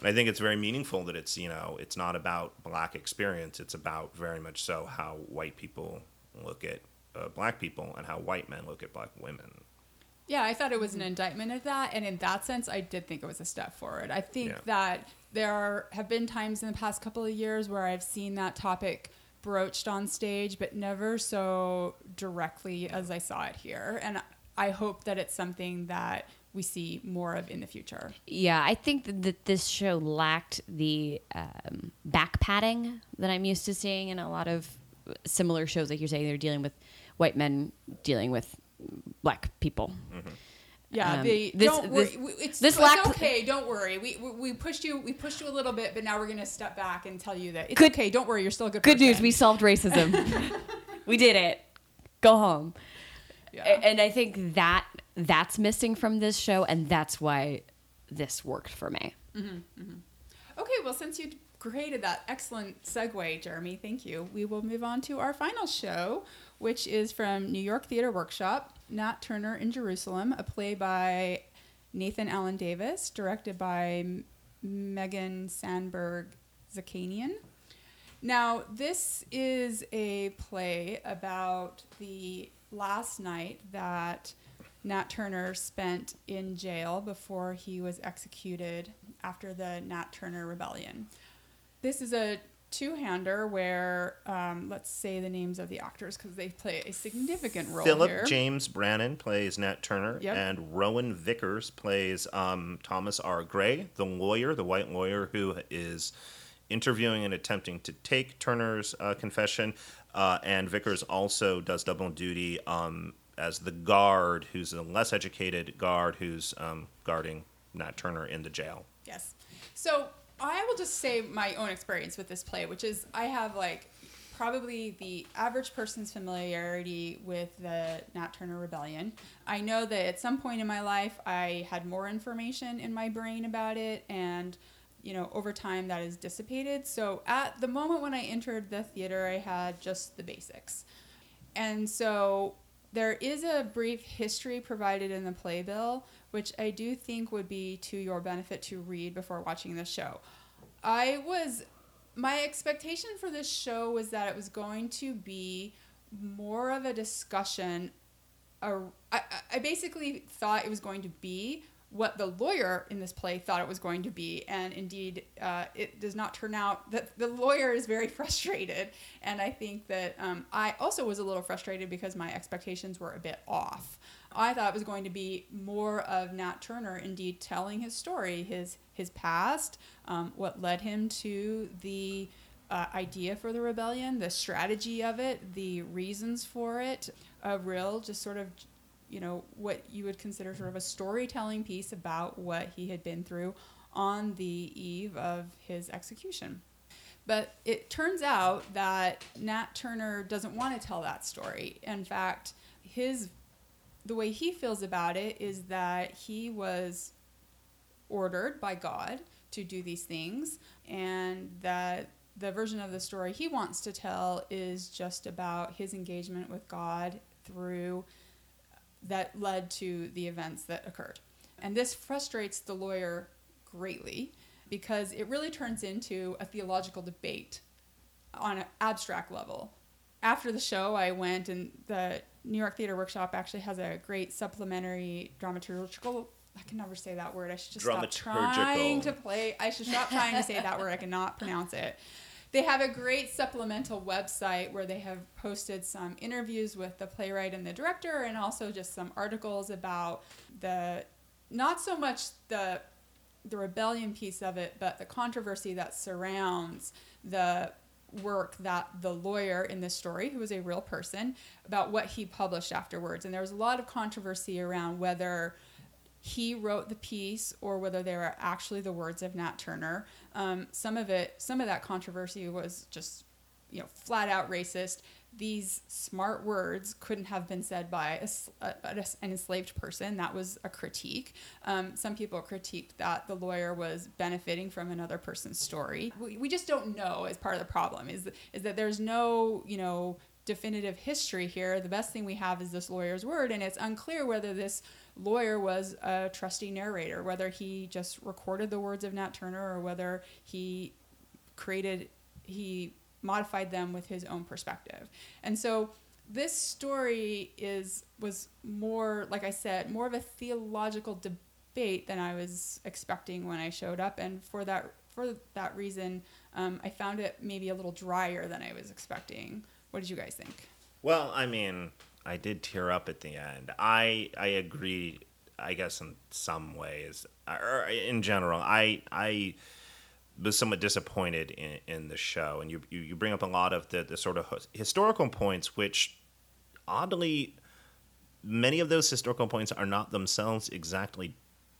and I think it's very meaningful that it's you know it's not about black experience it's about very much so how white people look at uh, black people and how white men look at black women Yeah, I thought it was an indictment of that, and in that sense, I did think it was a step forward. I think Yeah. that there are, have been times in the past couple of years where I've seen that topic broached on stage, but never so directly as I saw it here. And I hope that it's something that we see more of in the future. Yeah, I think that, this show lacked the um, back padding that I'm used to seeing in a lot of similar shows. Like you're saying, they're dealing with white men dealing with black people. Yeah, Um, they this- don't worry. this- it's, this it's okay. Don't worry. We, we we pushed you. We pushed you a little bit, but now we're gonna step back and tell you that it's Good- okay. Don't worry. You're still a good. Good news, we solved racism. we did it. Go home. Yeah. And I think that that's missing from this show, and that's why this worked for me. Mm-hmm, mm-hmm. Okay, well, since you created that excellent segue, Jeremy, thank you. We will move on to our final show, which is from New York Theater Workshop, Nat Turner in Jerusalem, a play by Nathan Alan Davis, directed by Megan Sandberg Zakanian. Now, this is a play about the last night that Nat Turner spent in jail before he was executed after the Nat Turner Rebellion. This is a two hander where, um, let's say the names of the actors because they play a significant role Phillip here. James Brannon plays Nat Turner, Yep. and Rowan Vickers plays um, Thomas R. Gray, the lawyer, the white lawyer who is interviewing and attempting to take Turner's uh, confession. Uh, and Vickers also does double duty um, as the guard, who's a less educated guard who's um, guarding Nat Turner in the jail. Yes. So I will just say my own experience with this play, which is I have like probably the average person's familiarity with the Nat Turner Rebellion. I know that at some point in my life I had more information in my brain about it and you know over time that is dissipated. So at the moment when I entered the theater I had just the basics. And so there is a brief history provided in the playbill, which I do think would be to your benefit to read before watching the show. I was, my expectation for this show was that it was going to be more of a discussion. Uh, I, I basically thought it was going to be what the lawyer in this play thought it was going to be, and indeed, uh, it does not turn out that the lawyer is very frustrated. And I think that um, I also was a little frustrated because my expectations were a bit off. I thought it was going to be more of Nat Turner, indeed, telling his story, his his past, um, what led him to the uh, idea for the rebellion, the strategy of it, the reasons for it, a real just sort of you know, what you would consider sort of a storytelling piece about what he had been through on the eve of his execution. But it turns out that Nat Turner doesn't want to tell that story. In fact, his the way he feels about it is that he was ordered by God to do these things and that the version of the story he wants to tell is just about his engagement with God through that led to the events that occurred. And this frustrates the lawyer greatly because it really turns into a theological debate on an abstract level. After the show, I went and the New York Theater Workshop actually has a great supplementary dramaturgical. I can never say that word. I should just stop trying to play. I should stop trying to say that word. I cannot pronounce it. They have a great supplemental website where they have posted some interviews with the playwright and the director, and also just some articles about the not so much the the rebellion piece of it, but the controversy that surrounds the work that the lawyer in this story, who was a real person, about what he published afterwards. And there was a lot of controversy around whether he wrote the piece or whether they were actually the words of Nat Turner. Um, some of it, some of that controversy was just, you know, flat out racist. These smart words couldn't have been said by a a- an enslaved person. That was a critique. Um, some people critiqued that the lawyer was benefiting from another person's story. We, we just don't know. As part of the problem is is that there's no, you know, definitive history here. The best thing we have is this lawyer's word, and it's unclear whether this lawyer was a trusty narrator, whether he just recorded the words of Nat Turner or whether he created, he modified them with his own perspective. And so this story is was more, like I said, more of a theological debate than I was expecting when I showed up, and for that for that reason, Um, I found it maybe a little drier than I was expecting. What did you guys think? Well, I mean, I did tear up at the end. I I agree. I guess in some ways, or in general, I I was somewhat disappointed in, in the show, and you, you you bring up a lot of the the sort of historical points, which oddly, many of those historical points are not themselves exactly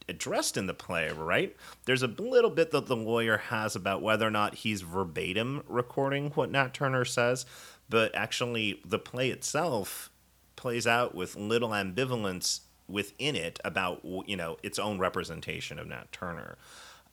addressed in the play, right? There's a little bit that the lawyer has about whether or not he's verbatim recording what Nat Turner says, but actually the play itself plays out with little ambivalence within it about you know its own representation of Nat Turner.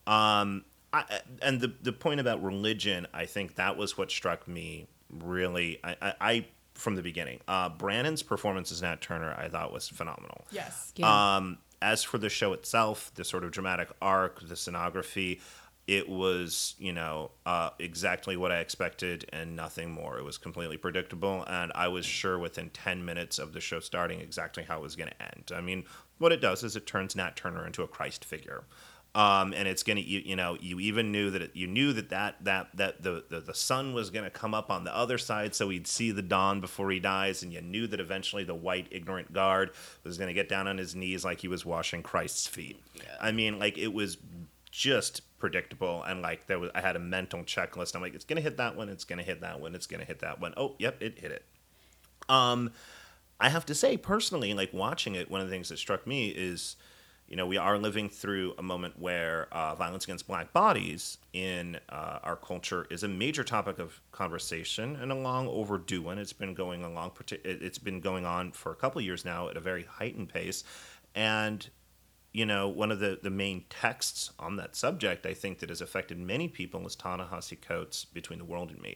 Um, I, and the the point about religion, I think that was what struck me really. I, I, I from the beginning, uh, Brannon's performance as Nat Turner, I thought was phenomenal. Yes. Yeah. Um, as for the show itself, the sort of dramatic arc, the scenography, it was, you know, uh, exactly what I expected and nothing more. It was completely predictable, and I was sure within 10 minutes of the show starting exactly how it was going to end. I mean, what it does is it turns Nat Turner into a Christ figure. Um, and it's gonna you, you know you even knew that it, you knew that that that that the, the the sun was gonna come up on the other side so he'd see the dawn before he dies and you knew that eventually the white ignorant guard was gonna get down on his knees like he was washing Christ's feet. I mean like it was just predictable and like there was I had a mental checklist. I'm like it's gonna hit that one, it's gonna hit that one, it's gonna hit that one. Oh yep, it hit it. Um, I have to say personally, like watching it, one of the things that struck me is you know, we are living through a moment where uh, violence against black bodies in uh, our culture is a major topic of conversation and a long overdue one. It's been going along, it's been going on for a couple years now at a very heightened pace. And, you know, one of the, the main texts on that subject, I think, that has affected many people is Ta-Nehisi Coates' Between the World and Me.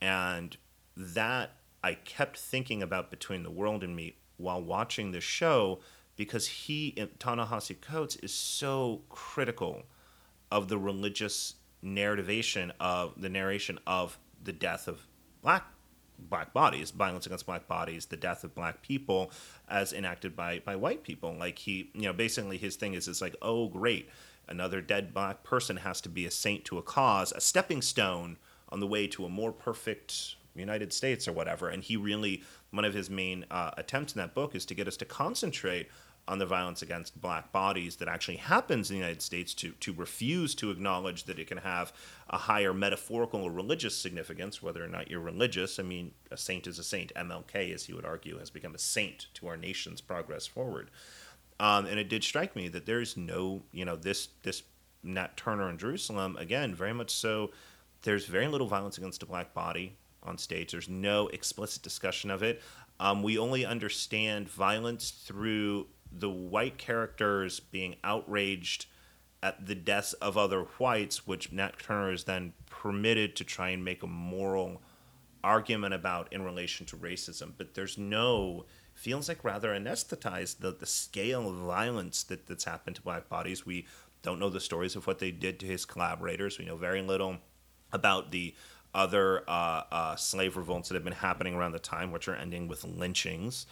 And that I kept thinking about Between the World and Me while watching the show because he, uh, Ta-Nehisi Coates, is so critical of the religious narrativation of the narration of the death of black black bodies, violence against black bodies, the death of black people as enacted by by white people. Like he, you know, basically his thing is it's like, oh great, another dead black person has to be a saint to a cause, a stepping stone on the way to a more perfect United States or whatever. And he really, one of his main uh, attempts in that book is to get us to concentrate on the violence against black bodies that actually happens in the United States to, to refuse to acknowledge that it can have a higher metaphorical or religious significance, whether or not you're religious. I mean, a saint is a saint. MLK, as he would argue, has become a saint to our nation's progress forward. Um, and it did strike me that there is no, you know, this, this Nat Turner in Jerusalem, again, very much so, there's very little violence against a black body on stage. There's no explicit discussion of it. Um, we only understand violence through the white characters being outraged at the deaths of other whites, which Nat Turner is then permitted to try and make a moral argument about in relation to racism. But there's no feels like rather anesthetized the, the scale of violence that, that's happened to black bodies. We don't know the stories of what they did to his collaborators. We know very little about the other uh, uh, slave revolts that have been happening around the time, which are ending with lynchings.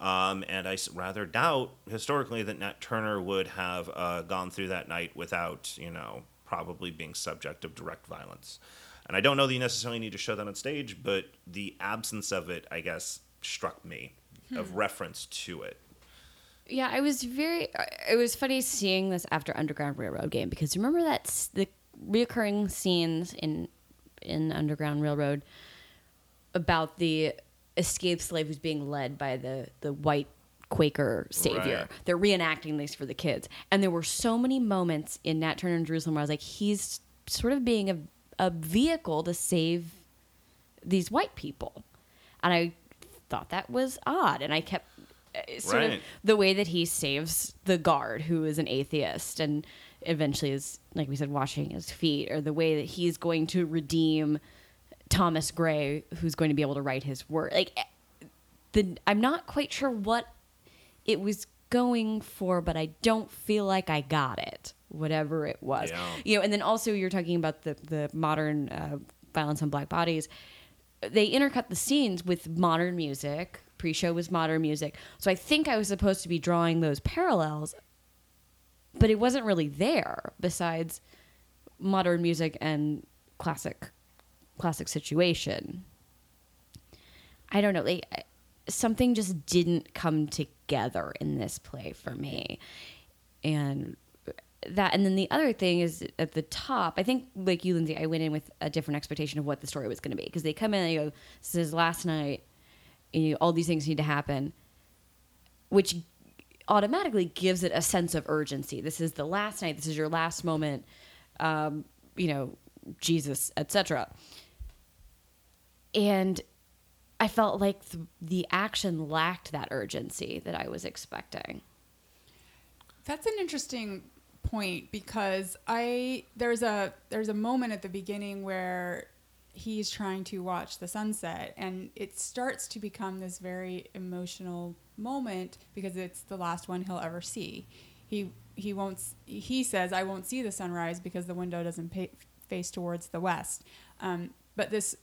Um, and I rather doubt historically that Nat Turner would have uh, gone through that night without, you know, probably being subject of direct violence. And I don't know that you necessarily need to show that on stage, but the absence of it, I guess, struck me of reference to it. Yeah, I was very. It was funny seeing this after Underground Railroad game because remember that the reoccurring scenes in in Underground Railroad about the escaped slave who's being led by the the white Quaker savior. Right. They're reenacting these for the kids, and there were so many moments in Nat Turner in Jerusalem where I was like, he's sort of being a a vehicle to save these white people, and I thought that was odd, and I kept uh, sort of the way that he saves the guard who is an atheist and eventually is like we said washing his feet or the way that he's going to redeem Thomas Gray who's going to be able to write his work like the I'm not quite sure what it was going for but I don't feel like I got it whatever it was Yeah. you know and then also you're talking about the the modern uh, violence on black bodies they intercut the scenes with modern music. Pre-show was modern music, so I think I was supposed to be drawing those parallels, but it wasn't really there. Besides modern music and classic classic situation. I don't know, like something just didn't come together in this play for me. And that and then the other thing is at the top, I think like you, Lindsay, I went in with a different expectation of what the story was gonna be. Because they come in and they go, This is last night, you know, all these things need to happen, which automatically gives it a sense of urgency. This is the last night. This is your last moment. Um, you know, Jesus, etc. And I felt like the, the action lacked that urgency that I was expecting. That's an interesting point because I there's a there's a moment at the beginning where he's trying to watch the sunset and it starts to become this very emotional moment because it's the last one he'll ever see. He he won't he says I won't see the sunrise because the window doesn't pa face towards the west. Um, but this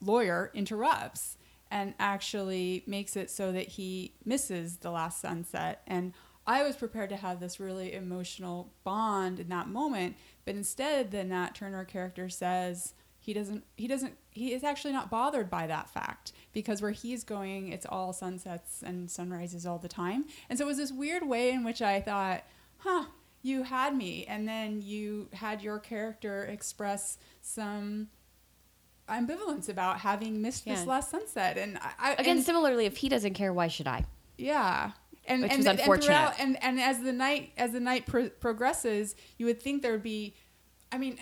lawyer interrupts and actually makes it so that he misses the last sunset and I was prepared to have this really emotional bond in that moment, but instead the Nat Turner character says he doesn't he doesn't he is actually not bothered by that fact because where he's going it's all sunsets and sunrises all the time. And so it was this weird way in which I thought, "Huh, you had me." And then you had your character express some ambivalence about having missed Yeah. this last sunset and I, Again, and- similarly, if he doesn't care, why should I? yeah. And, Which and, was unfortunate. throughout- And, and as the night as the night pro- progresses, you would think there would be, I mean,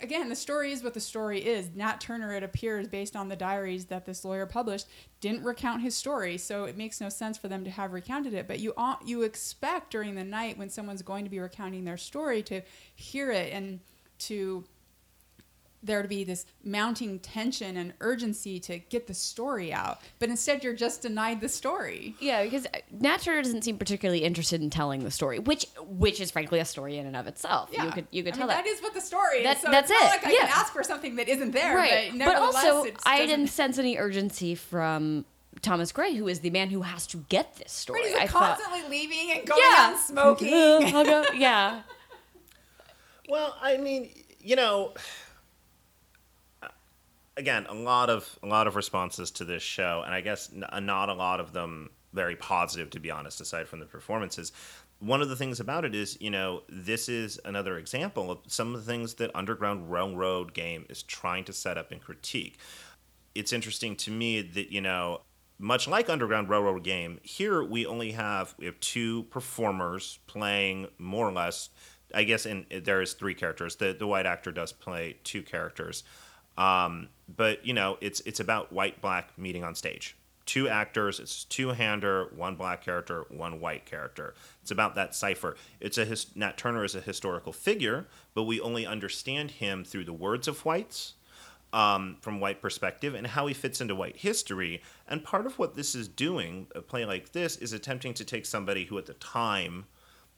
again, the story is what the story is. Nat Turner, it appears, based on the diaries that this lawyer published, didn't recount his story, so it makes no sense for them to have recounted it. But you you expect during the night when someone's going to be recounting their story to hear it and to there to be this mounting tension and urgency to get the story out. But instead, you're just denied the story. Yeah, because uh, Nat Turner doesn't seem particularly interested in telling the story, which which is frankly a story in and of itself. You could you could I tell mean, that. that is what the story That- is. So that's it's not it, like I yeah. can ask for something that isn't there. right, But, but also I didn't sense any urgency from Thomas Gray, who is the man who has to get this story. He's I thought, constantly leaving and going yeah, out smoking. Yeah, Well, I mean, you know, again, a lot of a lot of responses to this show, and I guess n- not a lot of them very positive, to be honest. Aside from the performances, one of the things about it is, you know, this is another example of some of the things that Underground Railroad game is trying to set up and critique. It's interesting to me that you know. Much like Underground Railroad game, here we only have we have two performers playing more or less I guess in there is three characters. The the white actor does play two characters, um, but you know it's it's about white black meeting on stage. Two actors. It's two hander, one black character, one white character. It's about that cipher. It's a his, Nat Turner is a historical figure, but we only understand him through the words of whites um, from white perspective and how he fits into white history. And part of what this is doing, a play like this, is attempting to take somebody who at the time,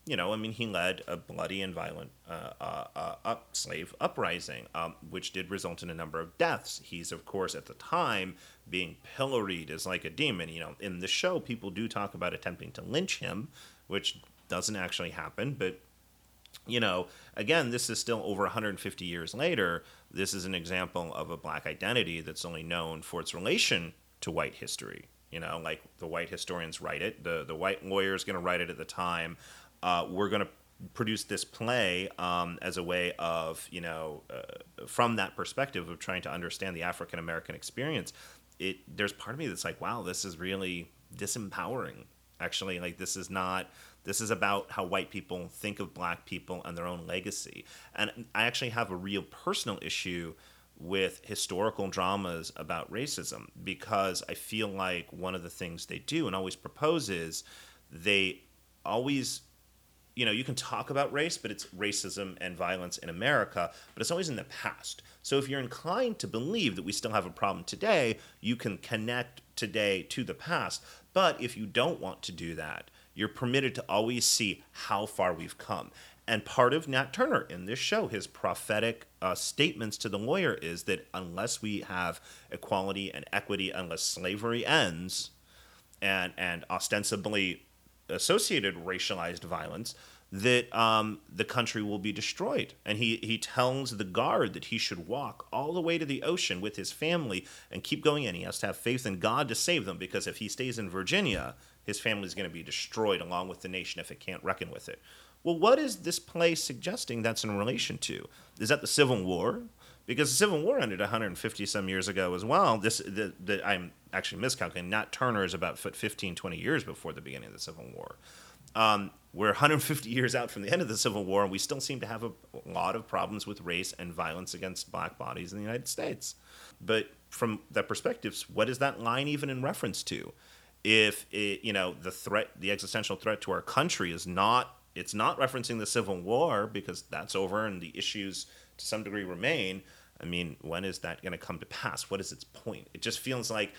you know, I mean, he led a bloody and violent uh, uh, uh, slave uprising, um, which did result in a number of deaths. He's, of course, at the time being pilloried as like a demon. You know, in the show, people do talk about attempting to lynch him, which doesn't actually happen, but you know, again, this is still over 150 years later. This is an example of a black identity that's only known for its relation to white history. You know, like the white historians write it, the the white lawyer is going to write it at the time. Uh, we're going to produce this play um, as a way of, you know, uh, from that perspective of trying to understand the African American experience. It there's part of me that's like, wow, this is really disempowering. Actually, like this is not this is about how white people think of black people and their own legacy. And I actually have a real personal issue with historical dramas about racism because I feel like one of the things they do and always propose is they always you know, you can talk about race, but it's racism and violence in America, but it's always in the past. So if you're inclined to believe that we still have a problem today, you can connect today to the past. But if you don't want to do that, you're permitted to always see how far we've come. And part of Nat Turner in this show, his prophetic uh, statements to the lawyer is that unless we have equality and equity, unless slavery ends, and and ostensibly associated racialized violence, that um, the country will be destroyed. And he, he tells the guard that he should walk all the way to the ocean with his family and keep going in. He has to have faith in God to save them because if he stays in Virginia, his family is going to be destroyed along with the nation if it can't reckon with it. Well, what is this play suggesting that's in relation to? Is that the Civil War? Because the Civil War ended 150 some years ago as well. This the, the, I'm actually miscalculating. Nat Turner is about 15, 20 years before the beginning of the Civil War. Um, we're 150 years out from the end of the Civil War, and we still seem to have a lot of problems with race and violence against black bodies in the United States. But from that perspective, what is that line even in reference to? If it, you know the threat, the existential threat to our country is not, it's not referencing the Civil War because that's over and the issues to some degree remain. I mean, when is that going to come to pass? What is its point? It just feels like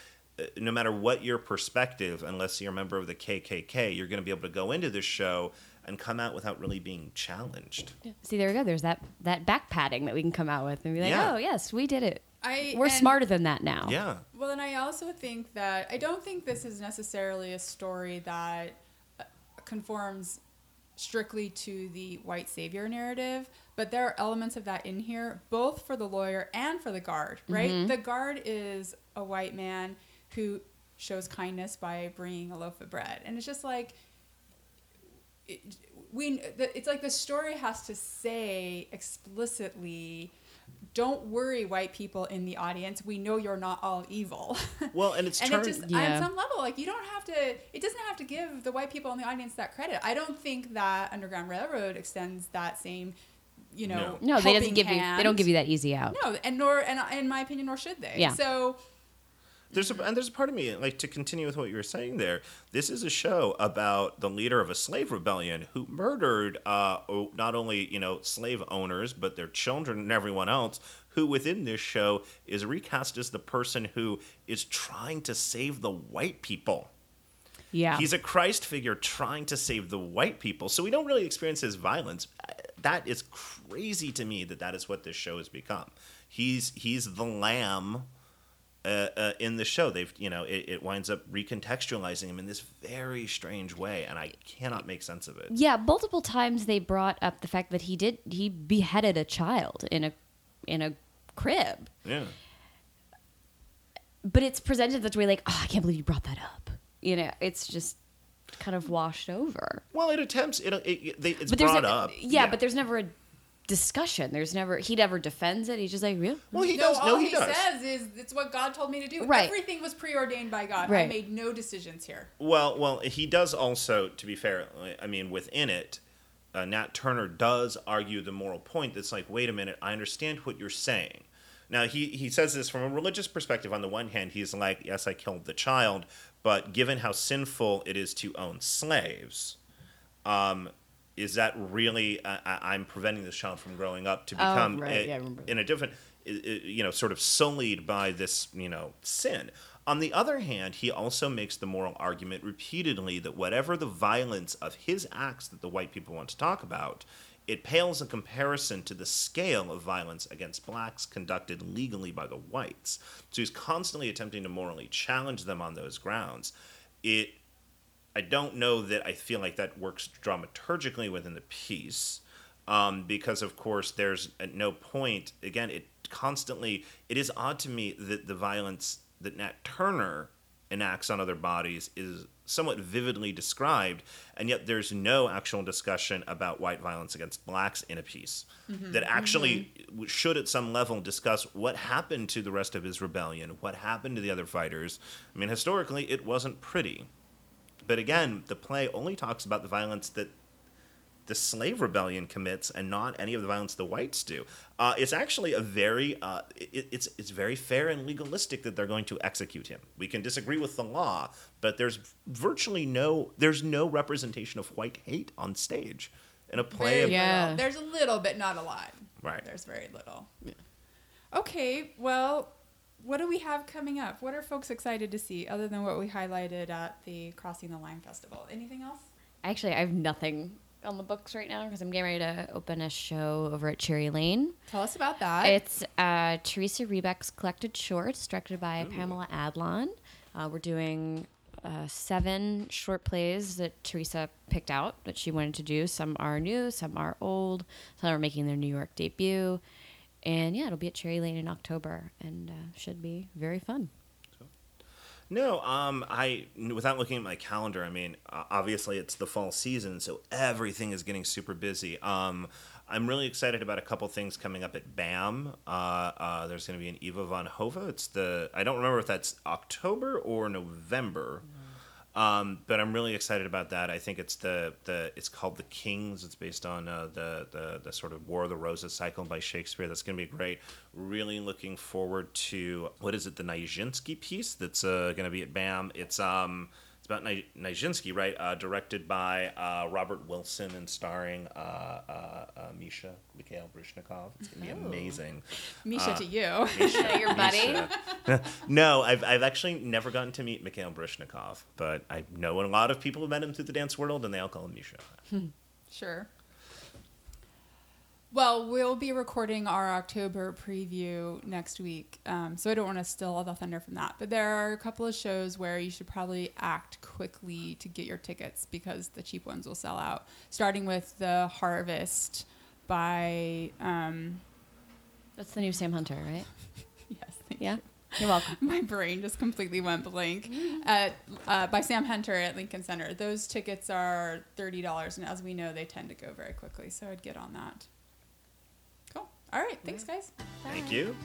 no matter what your perspective, unless you're a member of the KKK, you're going to be able to go into this show and come out without really being challenged. See, there we go. There's that that back padding that we can come out with and be like, Yeah. oh yes, we did it. I We're and- smarter than that now. Yeah. Well, and I also think that I don't think this is necessarily a story that uh, conforms strictly to the white savior narrative, but there are elements of that in here, both for the lawyer and for the guard, right? The guard is a white man who shows kindness by bringing a loaf of bread. And it's just like, it, we the, it's like the story has to say explicitly don't worry white people in the audience we know you're not all evil Well, and it's and turned. it just Yeah. on some level like you don't have to it doesn't have to give the white people in the audience that credit i don't think that underground railroad extends that same you know No, no they doesn't helping give you. They don't give you that easy out. no and nor and in my opinion nor should they Yeah. so There's a, and there's a part of me like to continue with what you were saying there. This is a show about the leader of a slave rebellion who murdered uh, not only you know slave owners but their children and everyone else. Who within this show is recast as the person who is trying to save the white people. Yeah. He's a Christ figure trying to save the white people. So we don't really experience his violence. That is crazy to me that that is what this show has become. He's he's the lamb uh, uh, in the show. They've you know it, it winds up recontextualizing him in this very strange way, and I cannot make sense of it. Yeah, multiple times they brought up the fact that he did he beheaded a child in a in a crib. Yeah. But it's presented that way like, "Oh, I can't believe you brought that up." You know, it's just kind of washed over. Well, it attempts. It, it, it it's brought a, up. Yeah, but there's never a discussion. There's never he never defends it. He's just like, "Real?" well, he no, does. all No, he, he, does. says is it's what God told me to do. Right. Everything was preordained by God. I made no decisions here. Well, well, he does also, to be fair, I mean, within it, uh, Nat Turner does argue the moral point that's like, wait a minute, I understand what you're saying. Now, he, he says this from a religious perspective. On the one hand, he's like, yes, I killed the child, but given how sinful it is to own slaves, um, is that really, I- I'm preventing this child from growing up to Oh, become right. a- Yeah, in a different, you know, sort of sullied by this, you know, sin. On the other hand, he also makes the moral argument repeatedly that whatever the violence of his acts that the white people want to talk about, it pales in comparison to the scale of violence against blacks conducted legally by the whites. So he's constantly attempting to morally challenge them on those grounds. It I don't know that I feel like that works dramaturgically within the piece, um, because of course there's at no point again it constantly it is odd to me that the violence that Nat Turner enacts on other bodies is somewhat vividly described, and yet there's no actual discussion about white violence against blacks in a piece mm-hmm. that actually mm-hmm. w should at some level discuss what happened to the rest of his rebellion, what happened to the other fighters. I mean, historically, it wasn't pretty. But again, the play only talks about the violence that the slave rebellion commits, and not any of the violence the whites do. Uh, it's actually a very, uh, it, it's it's very fair and legalistic that they're going to execute him. We can disagree with the law, but there's virtually no, there's no representation of white hate on stage in a play. Very Of, Yeah. There's a little bit, not a lot. Right. There's very little. Okay, well, what do we have coming up? What are folks excited to see other than what we highlighted at the Crossing the Line Festival? Anything else? Actually, I have nothing on the books right now because I'm getting ready to open a show over at Cherry Lane. Tell us about that. It's uh, Theresa Rebeck's collected shorts, directed by Pamela Adlon. Uh, we're doing uh, seven short plays that Theresa picked out that she wanted to do. Some are new, some are old, some are making their New York debut. And yeah, it'll be at Cherry Lane in October and uh, should be very fun. No, um, I without looking at my calendar, I mean, obviously it's the fall season, so everything is getting super busy. Um, I'm really excited about a couple things coming up at BAM. Uh, uh, there's going to be an Ivo van Hove. It's the I don't remember if that's October or November. Um, but I'm really excited about that. I think it's the, the it's called The Kings. It's based on uh, the, the the sort of War of the Roses cycle by Shakespeare. That's going to be great. Really looking forward to what is it? The Nijinsky piece that's uh, going to be at BAM. It's um about Ni- Nijinsky, right? Uh, directed by uh, Robert Wilson and starring uh, uh, uh, Misha Mikhail Baryshnikov. It's going to be Oh. amazing. Misha to you. Misha, Your buddy? Misha. no, I've, I've actually never gotten to meet Mikhail Baryshnikov, but I know a lot of people have met him through the dance world, and they all call him Misha. Sure. Well, we'll be recording our October preview next week, um, so I don't want to steal all the thunder from that. But there are a couple of shows where you should probably act quickly to get your tickets because the cheap ones will sell out. Starting with the Harvest by um, That's the new Sam Hunter, right? yes, Yeah. You're welcome. my brain just completely went blank. At, uh, by Sam Hunter at Lincoln Center. Those tickets are thirty dollars, and as we know, they tend to go very quickly. So I'd get on that. Cool. All right. Thanks, guys. Thank you.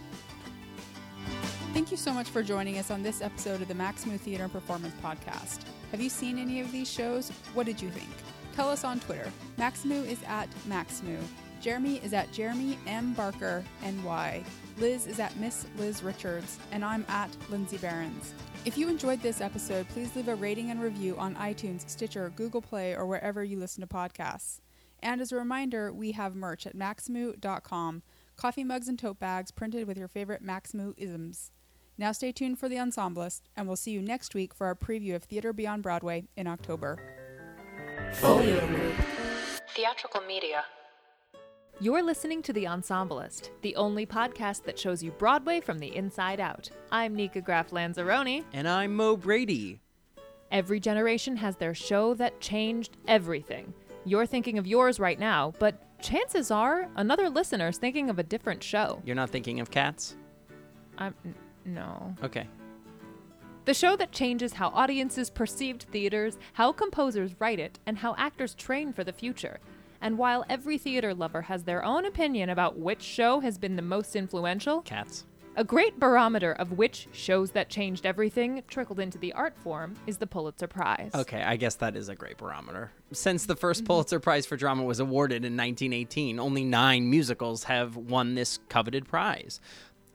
Thank you so much for joining us on this episode of the Maxamoo Theater Performance Podcast. Have you seen any of these shows? What did you think? Tell us on Twitter. Maxamoo is at Maxamoo. Jeremy is at Jeremy M. Barker NY. Liz is at Miss Liz Richards, and I'm at Lindsay Barons. If you enjoyed this episode, please leave a rating and review on iTunes, Stitcher, Google Play, or wherever you listen to podcasts. And as a reminder, we have merch at maxamoo.com coffee mugs and tote bags printed with your favorite Maxamoo isms. Now stay tuned for the Ensemblist, and we'll see you next week for our preview of Theater Beyond Broadway in October. Folio, Theatrical media. You're listening to The Ensemblist, the only podcast that shows you Broadway from the inside out. I'm Nikka Graff Lanzarone. And I'm Mo Brady. Every generation has their show that changed everything. You're thinking of yours right now, but chances are another listener's thinking of a different show. You're not thinking of cats? I'm n- no. Okay. The show that changes how audiences perceived theaters, how composers write it, and how actors train for the future. And while every theater lover has their own opinion about which show has been the most influential, Cats. A great barometer of which shows that changed everything trickled into the art form is the Pulitzer Prize. Okay, I guess that is a great barometer. Since the first mm-hmm. Pulitzer Prize for Drama was awarded in 1918, only nine musicals have won this coveted prize.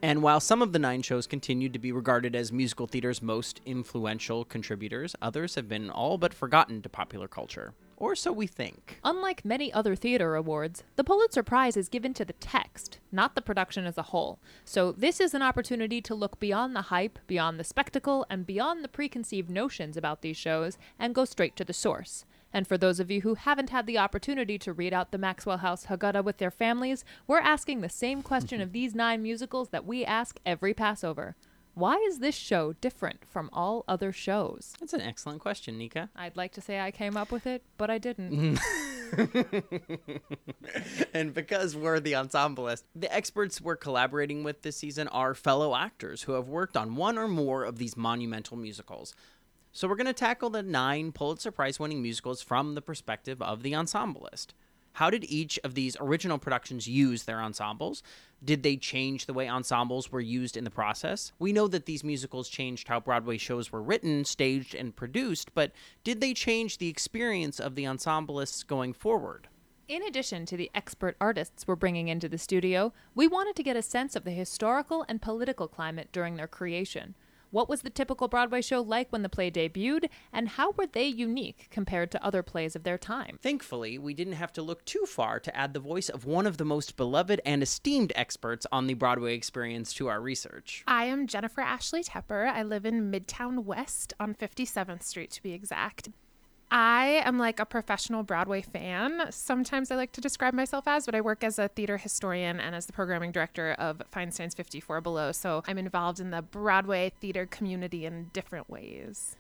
And while some of the nine shows continued to be regarded as musical theater's most influential contributors, others have been all but forgotten to popular culture. Or so we think. Unlike many other theater awards, the Pulitzer Prize is given to the text, not the production as a whole. So this is an opportunity to look beyond the hype, beyond the spectacle, and beyond the preconceived notions about these shows and go straight to the source. And for those of you who haven't had the opportunity to read out the Maxwell House Haggadah with their families, we're asking the same question of these nine musicals that we ask every Passover. Why is this show different from all other shows? That's an excellent question, Nikka. I'd like to say I came up with it, but I didn't. and because we're the ensemblist, the experts we're collaborating with this season are fellow actors who have worked on one or more of these monumental musicals. So we're going to tackle the nine Pulitzer Prize winning musicals from the perspective of the ensemblist. How did each of these original productions use their ensembles? Did they change the way ensembles were used in the process? We know that these musicals changed how Broadway shows were written, staged, and produced, but did they change the experience of the ensemblists going forward? In addition to the expert artists we're bringing into the studio, we wanted to get a sense of the historical and political climate during their creation. What was the typical Broadway show like when the play debuted, and how were they unique compared to other plays of their time? Thankfully, we didn't have to look too far to add the voice of one of the most beloved and esteemed experts on the Broadway experience to our research. I am Jennifer Ashley Tepper. I live in Midtown West on 57th Street to be exact. I am like a professional Broadway fan. Sometimes I like to describe myself as, but I work as a theater historian and as the programming director of Feinstein's 54 Below. So I'm involved in the Broadway theater community in different ways.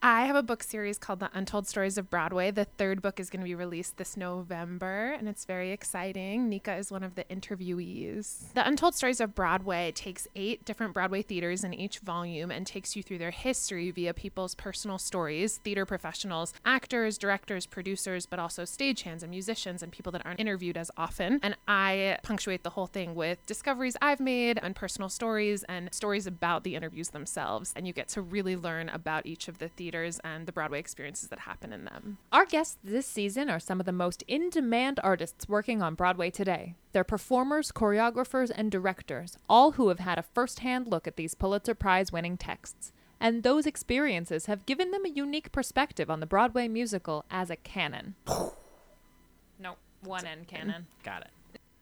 I have a book series called The Untold Stories of Broadway. The third book is going to be released this November, and it's very exciting. Nikka is one of the interviewees. The Untold Stories of Broadway takes eight different Broadway theaters in each volume and takes you through their history via people's personal stories, theater professionals, actors, directors, producers, but also stagehands and musicians and people that aren't interviewed as often. And I punctuate the whole thing with discoveries I've made and personal stories and stories about the interviews themselves. And you get to really learn about each of the theaters and the Broadway experiences that happen in them. Our guests this season are some of the most in demand artists working on Broadway today. They're performers, choreographers, and directors, all who have had a first hand look at these Pulitzer Prize winning texts. And those experiences have given them a unique perspective on the Broadway musical as a canon. no, one end canon. Got it.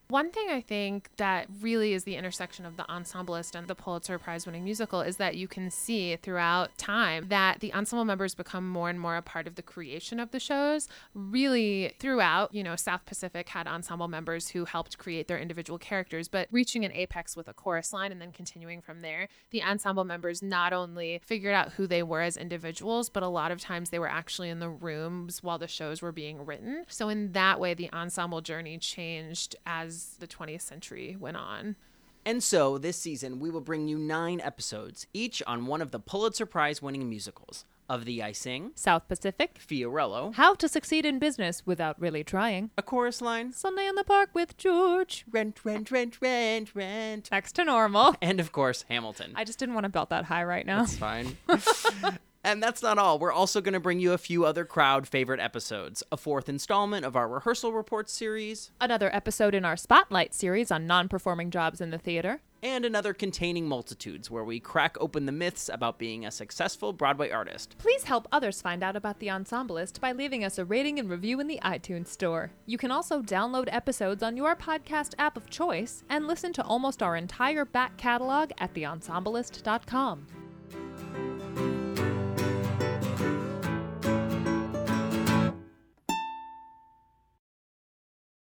One thing I think that really is the intersection of the ensemblist and the Pulitzer Prize winning musical is that you can see throughout time that the ensemble members become more and more a part of the creation of the shows. Really, throughout, you know, South Pacific had ensemble members who helped create their individual characters, but reaching an apex with a chorus line and then continuing from there, the ensemble members not only figured out who they were as individuals, but a lot of times they were actually in the rooms while the shows were being written. So, in that way, the ensemble journey changed as the 20th century went on. And so, this season, we will bring you nine episodes, each on one of the Pulitzer Prize winning musicals of Thee I Sing, South Pacific. Fiorello, How to succeed in business without really trying. a chorus line, Sunday in the Park with George. rent, rent, rent, rent, rent, Next to normal. and of course, Hamilton. I just didn't want to belt that high right now. That's fine. and that's not all. We're also going to bring you a few other crowd favorite episodes, a fourth installment of our rehearsal reports series, Another episode in our Spotlight series on non performing jobs in the theater. and another containing multitudes where we crack open the myths about being a successful Broadway artist. Please help others find out about The Ensemblist by leaving us a rating and review in the iTunes Store. You can also download episodes on your podcast app of choice and listen to almost our entire back catalog at theensemblist.com.